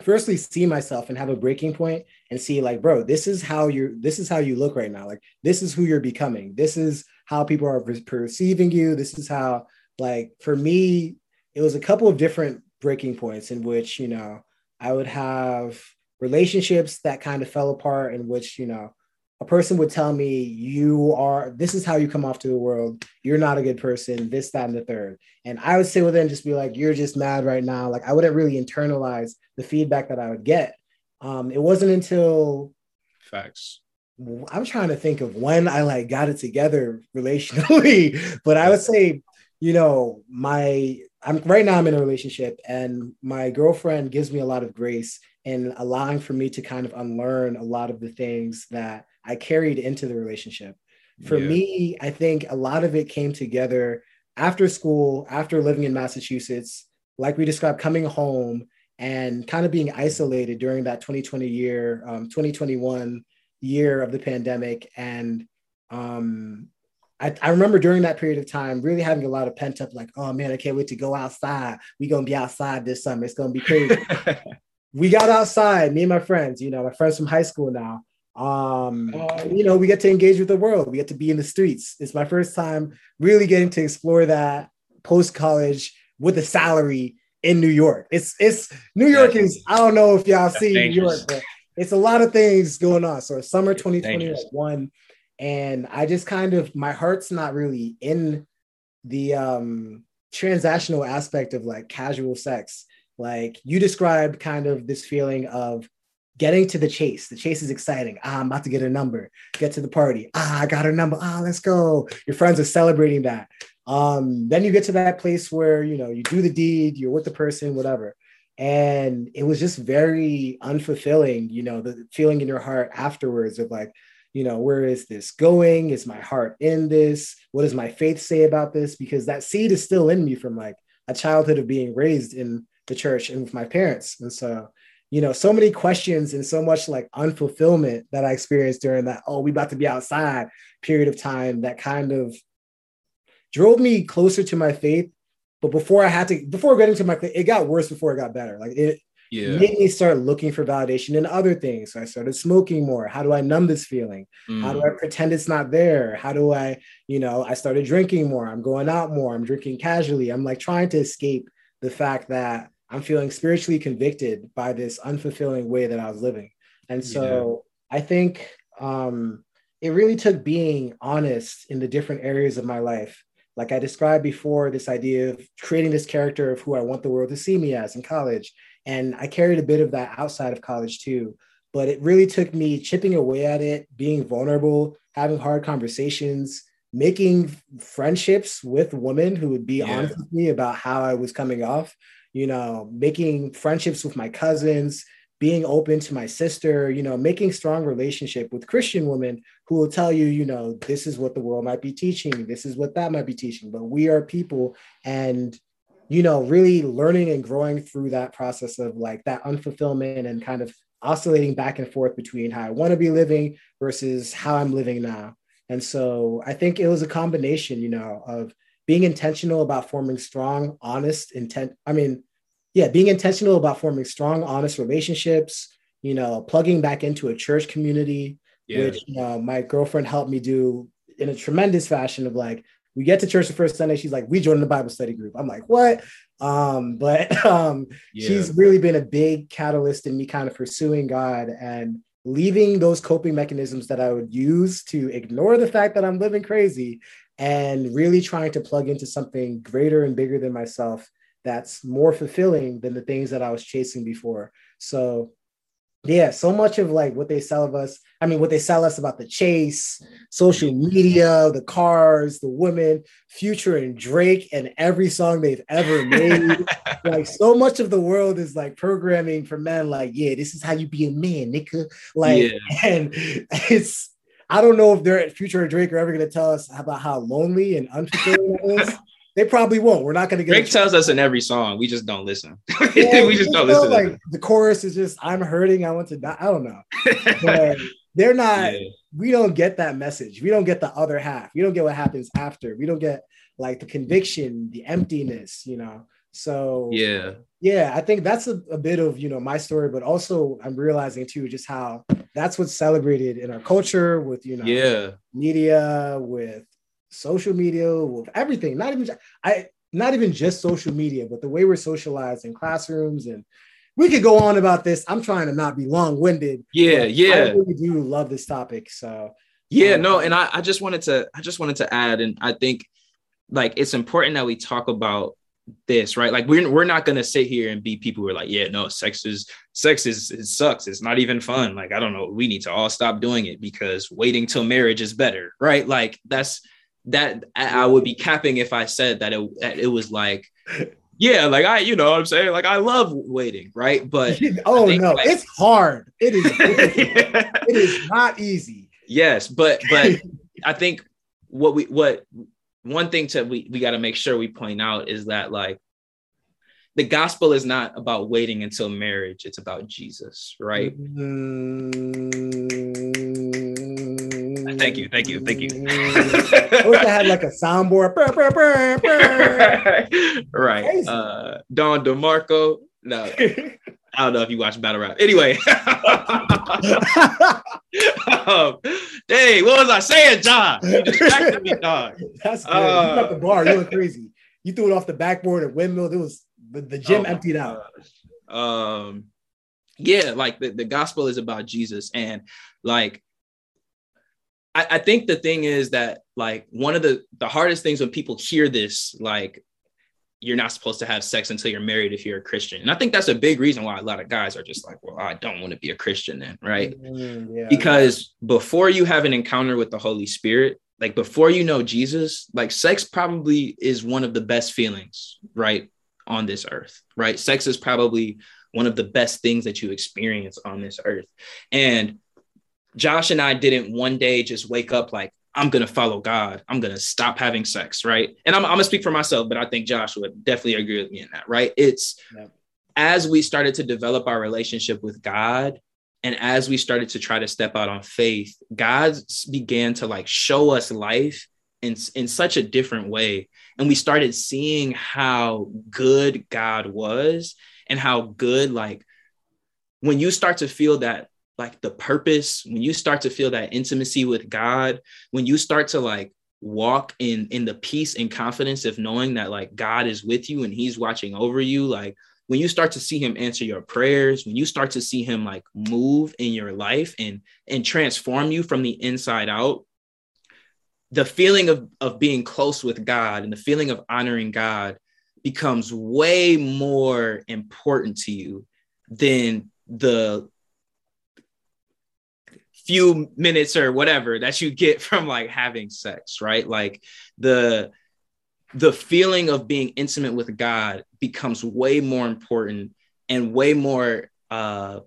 firstly see myself and have a breaking point and see like, bro, this is how you're. This is how you look right now. Like this is who you're becoming. This is how people are perceiving you. This is how like for me, it was a couple of different breaking points in which, you know, I would have relationships that kind of fell apart in which, you know, a person would tell me, you are, this is how you come off to the world. You're not a good person, this, that, and the third. And I would sit with it and just be like, you're just mad right now. Like I wouldn't really internalize the feedback that I would get. Um, it wasn't until facts. I'm trying to think of when I like got it together relationally, but I would say, you know, my I'm right now I'm in a relationship and my girlfriend gives me a lot of grace in allowing for me to kind of unlearn a lot of the things that I carried into the relationship. For yeah. me, I think a lot of it came together after school, after living in Massachusetts, like we described, coming home and kind of being isolated during that 2020 year, um, 2021 year of the pandemic. And um, I, I, remember during that period of time really having a lot of pent up, like, oh man, I can't wait to go outside. We're going to be outside this summer. It's going to be crazy. we got outside, me and my friends, you know, my friends from high school now. Um, oh. you know, we get to engage with the world. We get to be in the streets. It's my first time really getting to explore that post college with a salary in New York. It's it's New York is I don't know if y'all see New York, but it's a lot of things going on. So summer 2021, and I just kind of my heart's not really in the um transactional aspect of like casual sex. Like you described kind of this feeling of getting to the chase. The chase is exciting. Ah, I'm about to get a number. Get to the party. Ah, I got a number. Ah, let's go. Your friends are celebrating that. Um, then you get to that place where you know you do the deed, you're with the person, whatever. And it was just very unfulfilling, you know, the feeling in your heart afterwards of like, you know, where is this going? Is my heart in this? What does my faith say about this? Because that seed is still in me from like a childhood of being raised in the church and with my parents. And so you know, so many questions and so much like unfulfillment that I experienced during that, oh, we about to be outside period of time that kind of drove me closer to my faith. But before I had to, before getting to my, it got worse before it got better. Like it yeah. made me start looking for validation in other things. So I started smoking more. How do I numb this feeling? Mm. How do I mm. pretend it's not there? How do I, you know, I started drinking more. I'm going out more. I'm drinking casually. I'm like trying to escape the fact that I'm feeling spiritually convicted by this unfulfilling way that I was living. And so yeah. I think um, it really took being honest in the different areas of my life. Like I described before, this idea of creating this character of who I want the world to see me as in college. And I carried a bit of that outside of college too. But it really took me chipping away at it, being vulnerable, having hard conversations, making friendships with women who would be yeah. honest with me about how I was coming off you know, making friendships with my cousins, being open to my sister, you know, making strong relationship with Christian women who will tell you, you know, this is what the world might be teaching, this is what that might be teaching, but we are people and you know, really learning and growing through that process of like that unfulfillment and kind of oscillating back and forth between how I want to be living versus how I'm living now. And so I think it was a combination, you know, of being intentional about forming strong, honest intent. I mean, yeah, being intentional about forming strong, honest relationships, you know, plugging back into a church community, yeah. which you know, my girlfriend helped me do in a tremendous fashion of like, we get to church the first Sunday. She's like, we joined the Bible study group. I'm like, what? Um, but um, yeah. she's really been a big catalyst in me kind of pursuing God and leaving those coping mechanisms that I would use to ignore the fact that I'm living crazy and really trying to plug into something greater and bigger than myself that's more fulfilling than the things that I was chasing before. So yeah, so much of like what they sell of us, I mean, what they sell us about the chase, social media, the cars, the women, Future and Drake, and every song they've ever made. like, so much of the world is like programming for men, like, yeah, this is how you be a man, nigga. Like, yeah. and it's I don't know if they're Future or Drake are ever going to tell us about how lonely and unfulfilling that is. They probably won't. We're not going to get. Drake tells us in every song. We just don't listen. Yeah, we just don't listen. Like the chorus is just "I'm hurting. I want to die." I don't know. But they're not. Yeah. We don't get that message. We don't get the other half. We don't get what happens after. We don't get like the conviction, the emptiness. You know. So yeah, yeah, I think that's a, a, bit of you know my story, but also I'm realizing too just how that's what's celebrated in our culture with you know yeah media, with social media, with everything. Not even I not even just social media, but the way we're socialized in classrooms and we could go on about this. I'm trying to not be long-winded. Yeah, yeah. I really do love this topic. So yeah, um, no, and I, I just wanted to I just wanted to add, and I think like it's important that we talk about this, right? Like we're we're not gonna sit here and be people who are like, yeah, no, sex is sex is it sucks. It's not even fun. Like I don't know, we need to all stop doing it because waiting till marriage is better, right? Like that's that I would be capping if I said that it that it was like. Yeah, like I, you know what I'm saying? Like I love waiting, right? But oh think, no, like, it's hard. It is, it is not easy. Yes, but but I think what we what one thing to we, we got to make sure we point out is that like the gospel is not about waiting until marriage it's about jesus right? Mm-hmm. thank you thank you thank you. I wish i had like a soundboard. Right uh don demarco. No I don't know if you watch battle rap. Anyway, um, dang, what was I saying, John? You distracted me, dog. That's good. Uh, you got the bar. You went crazy. You threw it off the backboard at windmill. It was the, the gym oh emptied out. Um, yeah, like the, the gospel is about Jesus, and like I, I think the thing is that like one of the the hardest things when people hear this, like you're not supposed to have sex until you're married if you're a Christian. And I think that's a big reason why a lot of guys are just like, well, I don't want to be a Christian then, right? Mm, yeah. Because before you have an encounter with the Holy Spirit, like before you know Jesus, like sex probably is one of the best feelings, right? On this earth, right? Sex is probably one of the best things that you experience on this earth. And Josh and I didn't one day just wake up like, I'm going to follow God. I'm going to stop having sex, right? And I'm, I'm going to speak for myself, but I think Josh would definitely agree with me in that, right? It's as we started to develop our relationship with God and as we started to try to step out on faith, God began to like show us life in, in such a different way. And we started seeing how good God was and how good, like, when you start to feel that like the purpose, when you start to feel that intimacy with God, when you start to like walk in in the peace and confidence of knowing that like God is with you and he's watching over you, like when you start to see him answer your prayers, when you start to see him like move in your life and and transform you from the inside out, the feeling of of being close with God and the feeling of honoring God becomes way more important to you than the few minutes or whatever that you get from like having sex, right? Like the the feeling of being intimate with God becomes way more important and way more uh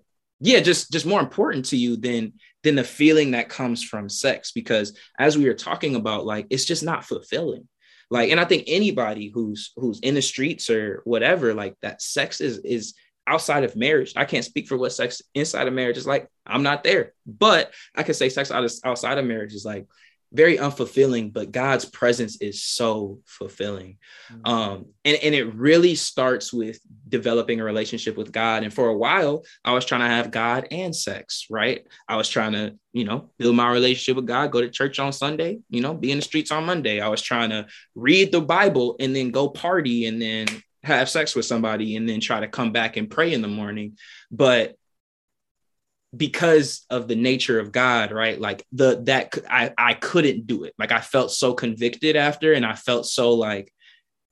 yeah, just just more important to you than than the feeling that comes from sex because as we were talking about like it's just not fulfilling like and i think anybody who's who's in the streets or whatever like that sex is is outside of marriage. I can't speak for what sex inside of marriage is like. I'm not there, but I can say sex outside of marriage is like very unfulfilling, but God's presence is so fulfilling. Mm-hmm. Um, and, and it really starts with developing a relationship with God. And for a while, I was trying to have God and sex, right? I was trying to, you know, build my relationship with God, go to church on Sunday, you know, be in the streets on Monday. I was trying to read the Bible and then go party and then have sex with somebody and then try to come back and pray in the morning. But because of the nature of God, right? Like the that I I couldn't do it. Like I felt so convicted after, and I felt so like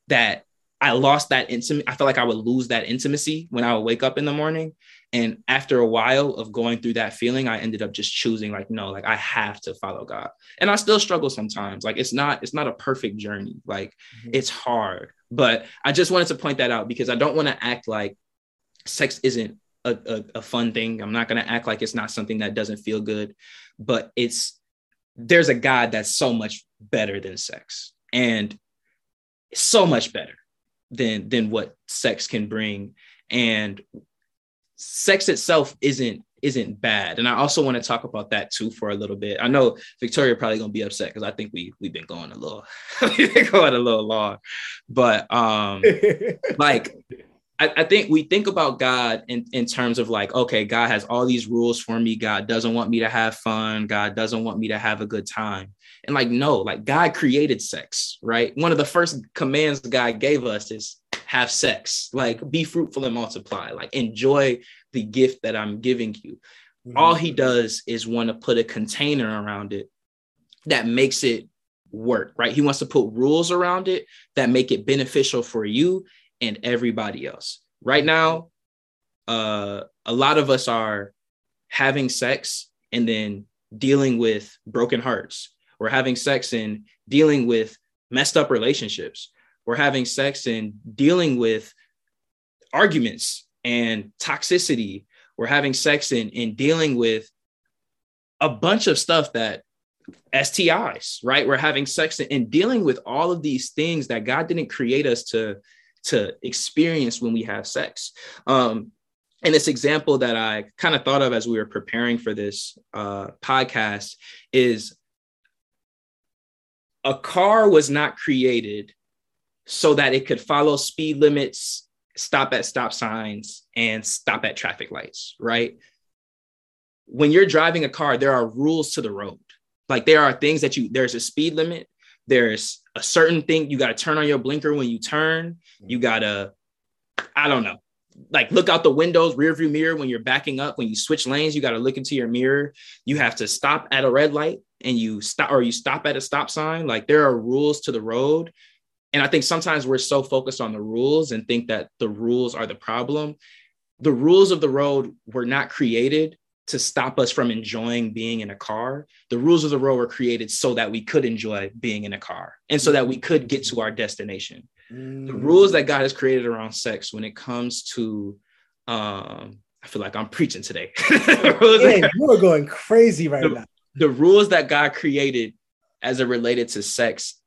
that I lost that intimate. I felt like I would lose that intimacy when I would wake up in the morning. And after a while of going through that feeling, I ended up just choosing like, no, like I have to follow God. And I still struggle sometimes. Like it's not, it's not a perfect journey. Like mm-hmm. it's hard. But I just wanted to point that out because I don't want to act like sex isn't a, a, a fun thing. I'm not going to act like it's not something that doesn't feel good, but it's there's a God that's so much better than sex and so much better than than what sex can bring. And sex itself isn't isn't bad. And I also want to talk about that too for a little bit. I know Victoria probably gonna be upset because I think we we've been going a little we've been going a little long. But um like I, I, think we think about God in, in terms of like, okay, God has all these rules for me. God doesn't want me to have fun. God doesn't want me to have a good time. And like, no, like God created sex, right? One of the first commands God gave us is have sex, like be fruitful and multiply, like enjoy the gift that I'm giving you. Mm-hmm. All he does is want to put a container around it that makes it work, right? He wants to put rules around it that make it beneficial for you and everybody else. Right now, uh, a lot of us are having sex and then dealing with broken hearts. We're having sex and dealing with messed up relationships. We're having sex and dealing with arguments and toxicity. We're having sex and, and dealing with a bunch of stuff that STIs, right? We're having sex and dealing with all of these things that God didn't create us to to experience when we have sex. Um, and this example that I kind of thought of as we were preparing for this uh, podcast is a car was not created so that it could follow speed limits, stop at stop signs, and stop at traffic lights, right? When you're driving a car, there are rules to the road. Like there are things that you, there's a speed limit, there's a certain thing you got to turn on your blinker when you turn. You got to, I don't know, like look out the windows, rear view mirror when you're backing up. When you switch lanes, you got to look into your mirror. You have to stop at a red light and you stop, or you stop at a stop sign. Like there are rules to the road. And I think sometimes we're so focused on the rules and think that the rules are the problem. The rules of the road were not created to stop us from enjoying being in a car. The rules of the road were created so that we could enjoy being in a car and so that we could get to our destination. Mm. The rules that God has created around sex when it comes to, um, I feel like I'm preaching today. you are going crazy right the, now. The rules that God created as it related to sex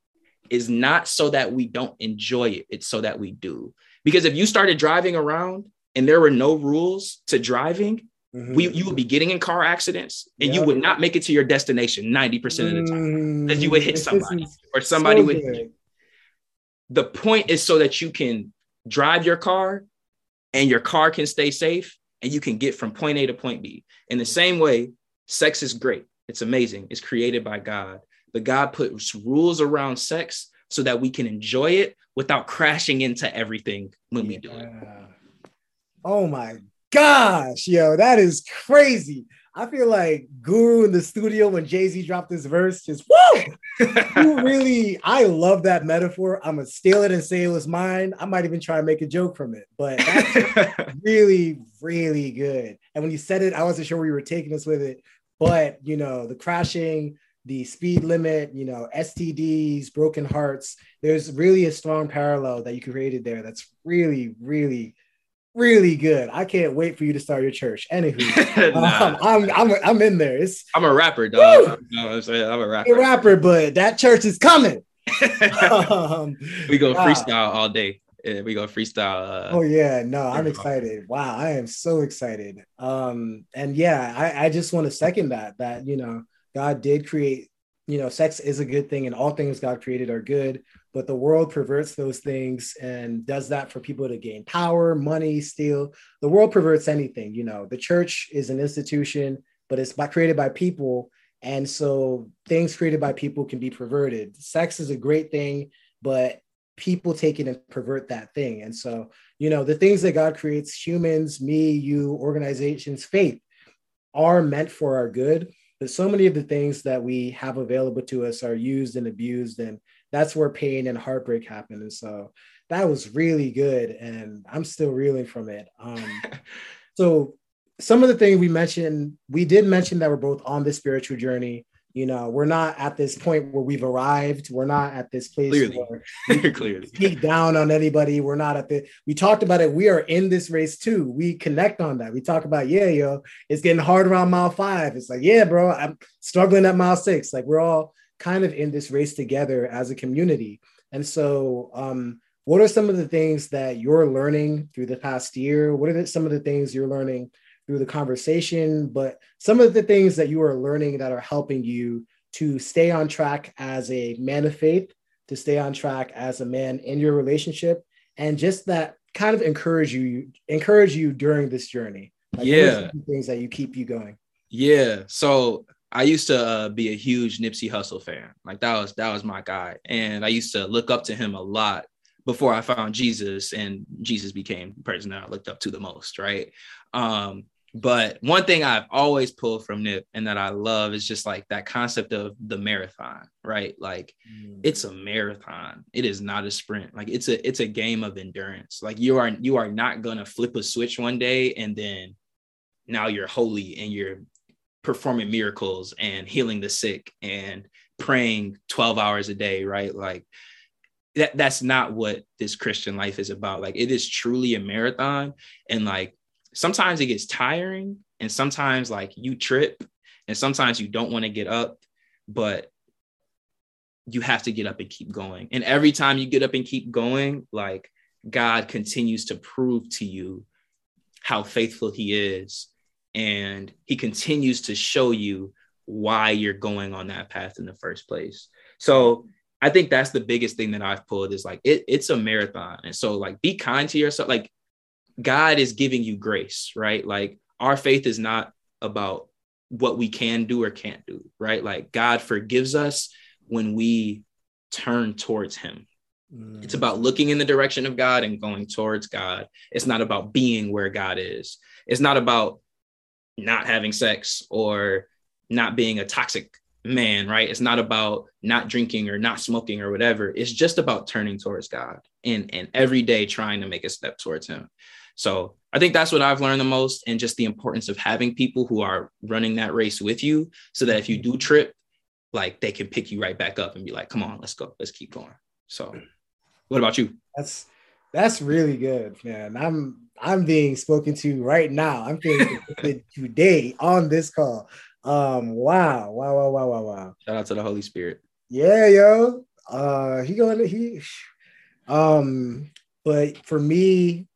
is not so that we don't enjoy it, it's so that we do. Because if you started driving around and there were no rules to driving, Mm-hmm. We, you would be getting in car accidents and yep. you would not make it to your destination 90% of the time because you would hit somebody or somebody so would hit you. The point is so that you can drive your car and your car can stay safe and you can get from point A to point B. In the same way, sex is great. It's amazing. It's created by God. But God puts rules around sex so that we can enjoy it without crashing into everything when yeah. we do it. Oh my gosh, yo, that is crazy. I feel like Guru in the studio when Jay Z dropped this verse, just whoa! you really, I love that metaphor. I'm gonna steal it and say it was mine. I might even try to make a joke from it, but that's really, really good. And when you said it, I wasn't sure where you were taking us with it, but you know, the crashing, the speed limit, you know, STDs, broken hearts. There's really a strong parallel that you created there. That's really, really really good. I can't wait for you to start your church. Anywho, nah. um, I'm, I'm I'm in there. It's, I'm a rapper, dog. I'm a rapper. A rapper, but that church is coming. um, we go freestyle all day. We go freestyle. Uh, oh yeah, no, I'm excited. Wow, I am so excited. Um, and yeah, I, I just want to second that. That you know, God did create. You know, sex is a good thing, and all things God created are good but the world perverts those things and does that for people to gain power, money, steal. The world perverts anything. You know, the church is an institution, but it's by, created by people. And so things created by people can be perverted. Sex is a great thing, but people take it and pervert that thing. And so, you know, the things that God creates, humans, me, you, organizations, faith, are meant for our good. But so many of the things that we have available to us are used and abused and that's where pain and heartbreak happen. And so that was really good. And I'm still reeling from it. Um, so some of the things we mentioned, we did mention that we're both on this spiritual journey. You know, we're not at this point where we've arrived. We're not at this place clearly. where we clearly speak down on anybody. We're not at the. We talked about it. We are in this race too. We connect on that. We talk about yeah, yo, it's getting hard around mile five. It's like yeah, bro, I'm struggling at mile six. Like we're all kind of in this race together as a community. And so, um, what are some of the things that you're learning through the past year? What are the, some of the things you're learning through the conversation? But some of the things that you are learning that are helping you to stay on track as a man of faith, to stay on track as a man in your relationship, and just that kind of encourage you encourage you during this journey? Like, yeah, things that you keep you going. Yeah, so I used to uh, be a huge Nipsey Hussle fan. Like that was that was my guy, and I used to look up to him a lot before I found Jesus, and Jesus became the person that I looked up to the most. Right. Um, but one thing I've always pulled from Nip and that I love is just like that concept of the marathon, right? Like mm. it's a marathon. It is not a sprint. Like it's a it's a game of endurance. Like you are you are not gonna flip a switch one day and then now you're holy and you're performing miracles and healing the sick and praying 12 hours a day, right? Like that that's not what this Christian life is about. Like it is truly a marathon and like sometimes it gets tiring and sometimes like you trip and sometimes you don't want to get up but you have to get up and keep going. And every time you get up and keep going like god continues to prove to you how faithful he is. And he continues to show you why you're going on that path in the first place. So i think that's the biggest thing that i've pulled is like it, it's a marathon. And so like be kind to yourself. Like God is giving you grace, right? Like our faith is not about what we can do or can't do, right? Like God forgives us when we turn towards Him. Mm. It's about looking in the direction of God and going towards God. It's not about being where God is. It's not about not having sex or not being a toxic man, right? It's not about not drinking or not smoking or whatever. It's just about turning towards God and, and every day trying to make a step towards Him. So I think that's what I've learned the most, and just the importance of having people who are running that race with you, so that if you do trip, like they can pick you right back up and be like, "Come on, let's go, let's keep going." So, what about you? That's that's really good, man. I'm I'm being spoken to right now. I'm feeling today on this call. Um, wow, wow, wow, wow, wow, wow. Shout out to the Holy Spirit. Yeah, yo. Uh, he going to he. Um, but for me,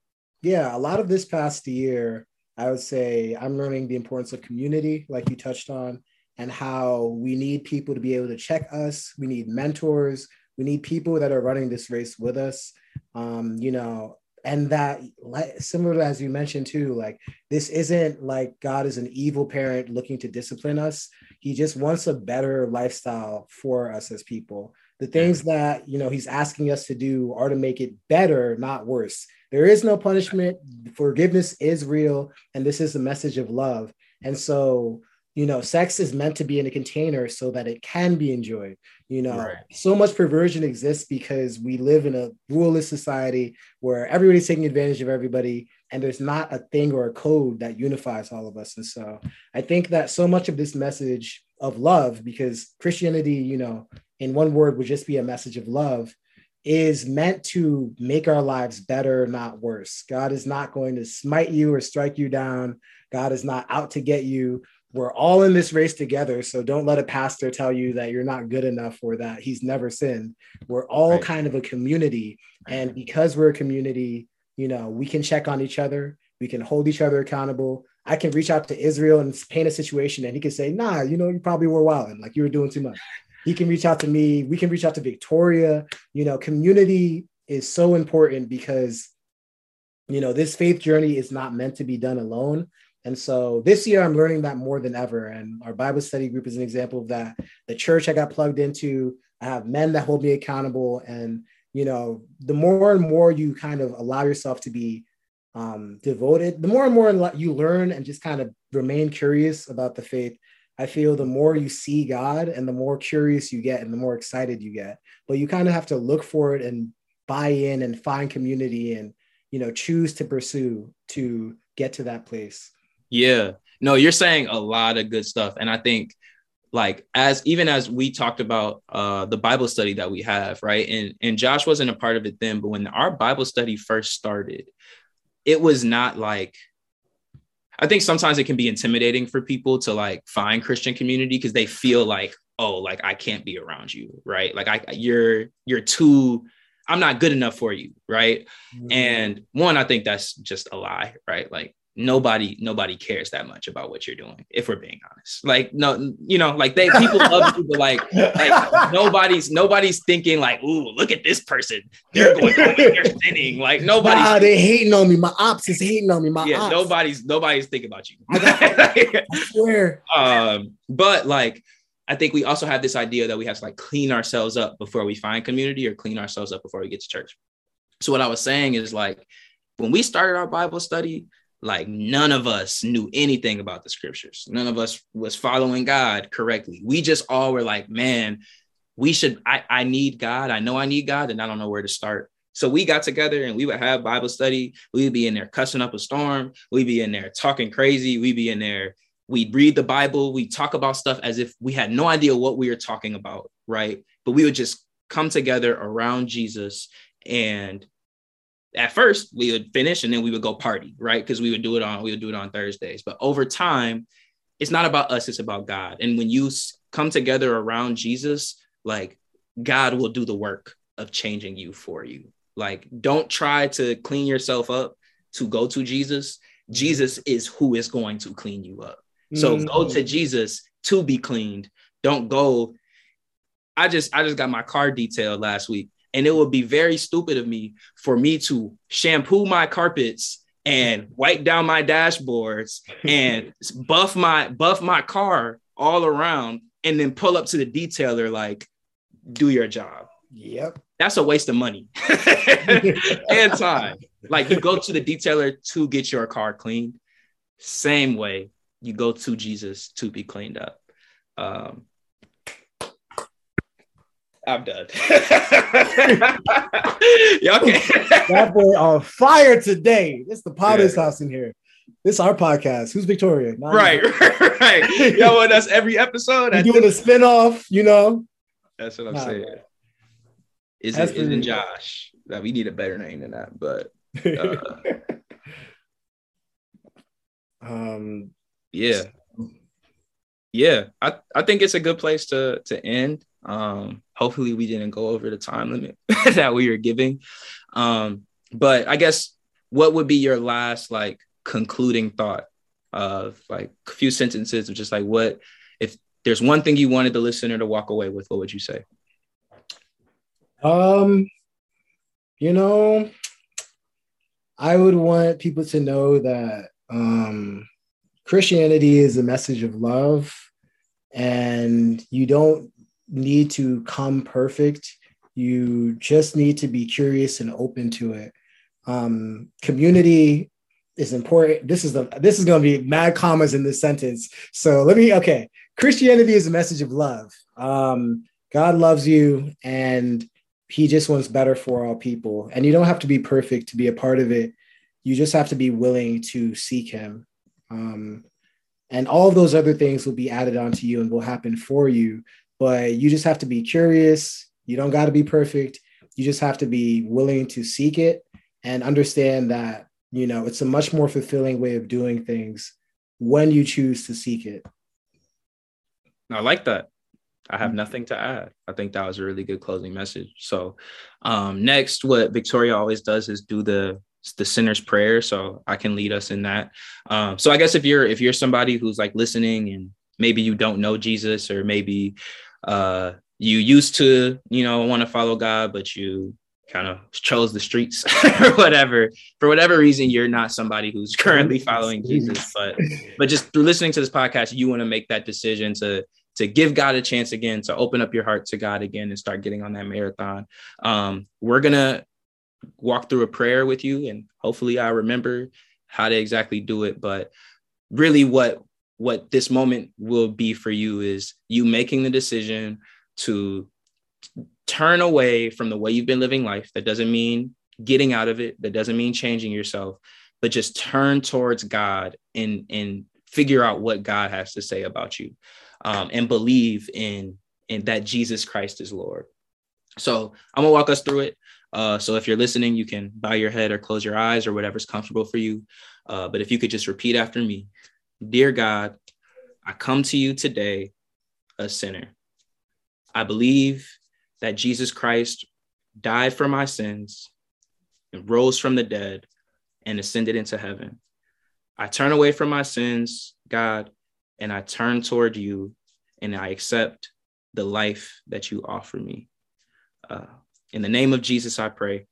yeah, a lot of this past year, I would say I'm learning the importance of community, like you touched on, and how we need people to be able to check us. We need mentors. We need people that are running this race with us. Um, you know, and that like similar as you mentioned too, like this isn't like God is an evil parent looking to discipline us. He just wants a better lifestyle for us as people. The things that you know he's asking us to do are to make it better, not worse. There is no punishment. Forgiveness is real. And this is the message of love. And so, you know, sex is meant to be in a container so that it can be enjoyed. You know, right. so much perversion exists because we live in a ruleless society where everybody's taking advantage of everybody and there's not a thing or a code that unifies all of us. And so I think that so much of this message of love, because Christianity, you know, in one word would just be a message of love, is meant to make our lives better, not worse. God is not going to smite you or strike you down. God is not out to get you. We're all in this race together. So don't let a pastor tell you that you're not good enough or that he's never sinned. We're all right. kind of a community. And because we're a community, you know, we can check on each other, we can hold each other accountable. I can reach out to Israel and paint a situation and he can say, nah, you know, you probably were wilding, like you were doing too much he can reach out to me. We can reach out to victoria. You know community is so important because you know this faith journey is not meant to be done alone. And so this year i'm learning that more than ever. And our bible study group is an example of that. The church i got plugged into i have men that hold me accountable. And you know the more and more you kind of allow yourself to be um, devoted the more and more you learn and just kind of remain curious about the faith I feel the more you see God and the more curious you get and the more excited you get. But you kind of have to look for it and buy in and find community and you know choose to pursue to get to that place. Yeah. No, you're saying a lot of good stuff and I think like as even as we talked about uh the Bible study that we have, right? And and Josh wasn't a part of it then, but when our Bible study first started, it was not like I think sometimes it can be intimidating for people to like find Christian community because they feel like, oh, like I can't be around you, right? Like I you're you're too I'm not good enough for you, right? Mm-hmm. And one, I think that's just a lie, right? Like nobody nobody cares that much about what you're doing if we're being honest. Like no you know like they people love you but like, like nobody's nobody's thinking like ooh look at this person. They're going they're sinning. Like nobody nah, they hating on me. My ops is hating on me. My yeah ops. nobody's nobody's thinking about you. I swear. Um but like I think we also have this idea that we have to like clean ourselves up before we find community or clean ourselves up before we get to church. So what I was saying is like when we started our Bible study like none of us knew anything about the scriptures. None of us was following god correctly. We just all were like man we should i, I need god. I know i need god and i don't know where to start. So we got together and we would have bible study. We'd be in there cussing up a storm. We'd be in there talking crazy. We'd be in there we'd read the bible. We talk about stuff as if we had no idea what we were talking about right? But we would just come together around jesus and at first we would finish and then we would go party, right? Because we would do it on we would do it on Thursdays. But over time, it's not about us, it's about God. And when you come together around Jesus, like God will do the work of changing you for you. Like don't try to clean yourself up to go to Jesus. Jesus is who is going to clean you up. So mm-hmm. go to Jesus to be cleaned. Don't go I just I just got my car detailed last week and it would be very stupid of me for me to shampoo my carpets and wipe down my dashboards and buff my buff my car all around and then pull up to the detailer like do your job. Yep. That's a waste of money and time. Like you go to the detailer to get your car cleaned. Same way you go to Jesus to be cleaned up. Um, I'm done. Y'all can that boy on fire today. It's the Potter's yeah. house in here. This is our podcast. Who's Victoria? Not right, right, right. Y'all with us every episode. We're doing a spinoff, you know. That's what I'm nah, saying. Is it isn't Josh? Now, we need a better name than that, but uh, um yeah. Yeah, I, I think it's a good place to to end. Um, hopefully, we didn't go over the time limit that we were giving. Um, but I guess what would be your last like concluding thought of like a few sentences of just like what if there's one thing you wanted the listener to walk away with, what would you say? Um, you know, I would want people to know that um, Christianity is a message of love, and you don't need to come perfect. You just need to be curious and open to it. Um, community is important. This is the this is going to be mad commas in this sentence. So let me okay. Christianity is a message of love. Um, God loves you, and He just wants better for all people. And you don't have to be perfect to be a part of it. You just have to be willing to seek Him. Um, and all those other things will be added onto you and will happen for you but you just have to be curious. You don't got to be perfect. You just have to be willing to seek it and understand that, you know, it's a much more fulfilling way of doing things when you choose to seek it. I like that. I have mm-hmm. nothing to add. I think that was a really good closing message. So, um, next, what Victoria always does is do the the sinner's prayer. So I can lead us in that. Um, so I guess if you're if you're somebody who's like listening and maybe you don't know Jesus or maybe uh, you used to, you know, want to follow God, but you kind of chose the streets or whatever. For whatever reason, you're not somebody who's currently following Jesus, but but just through listening to this podcast, you want to make that decision to to give God a chance again, to open up your heart to God again and start getting on that marathon. Um, we're gonna walk through a prayer with you, and hopefully I remember how to exactly do it. But really, what what this moment will be for you is you making the decision to turn away from the way you've been living life. That doesn't mean getting out of it, that doesn't mean changing yourself, but just turn towards God and, and figure out what God has to say about you um, and believe in, in that Jesus Christ is Lord. So I'm gonna walk us through it. Uh, so if you're listening, you can bow your head or close your eyes or whatever's comfortable for you. Uh, but if you could just repeat after me Dear God, I come to you today a sinner. I believe that Jesus Christ died for my sins and rose from the dead and ascended into heaven. I turn away from my sins, God, and I turn toward you and I accept the life that you offer me. Uh, in the name of Jesus, I pray.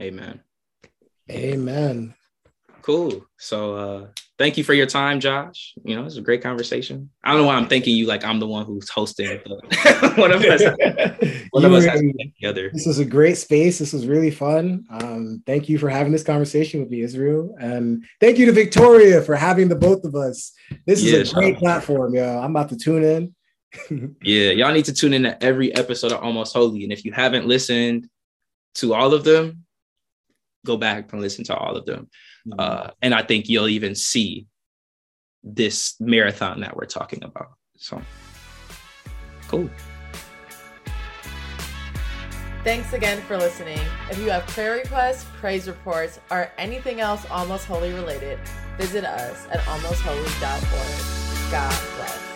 Amen. Amen. Cool. So uh thank you for your time, Josh. You know, it's a great conversation. I don't know why I'm thinking you like I'm the one who's hosting, but one of us, one of us has to get together. This was a great space. This was really fun. Um, thank you for having this conversation with me, Israel. And thank you to Victoria for having the both of us. This is a great platform, yo. I'm about to tune in. yeah, y'all need to tune in to every episode of Almost Holy. And if you haven't listened to all of them, go back and listen to all of them. Uh, and I think you'll even see this marathon that we're talking about. So cool. Thanks again for listening. If you have prayer requests, praise reports, or anything else Almost Holy related, visit us at almostholy.org. God bless.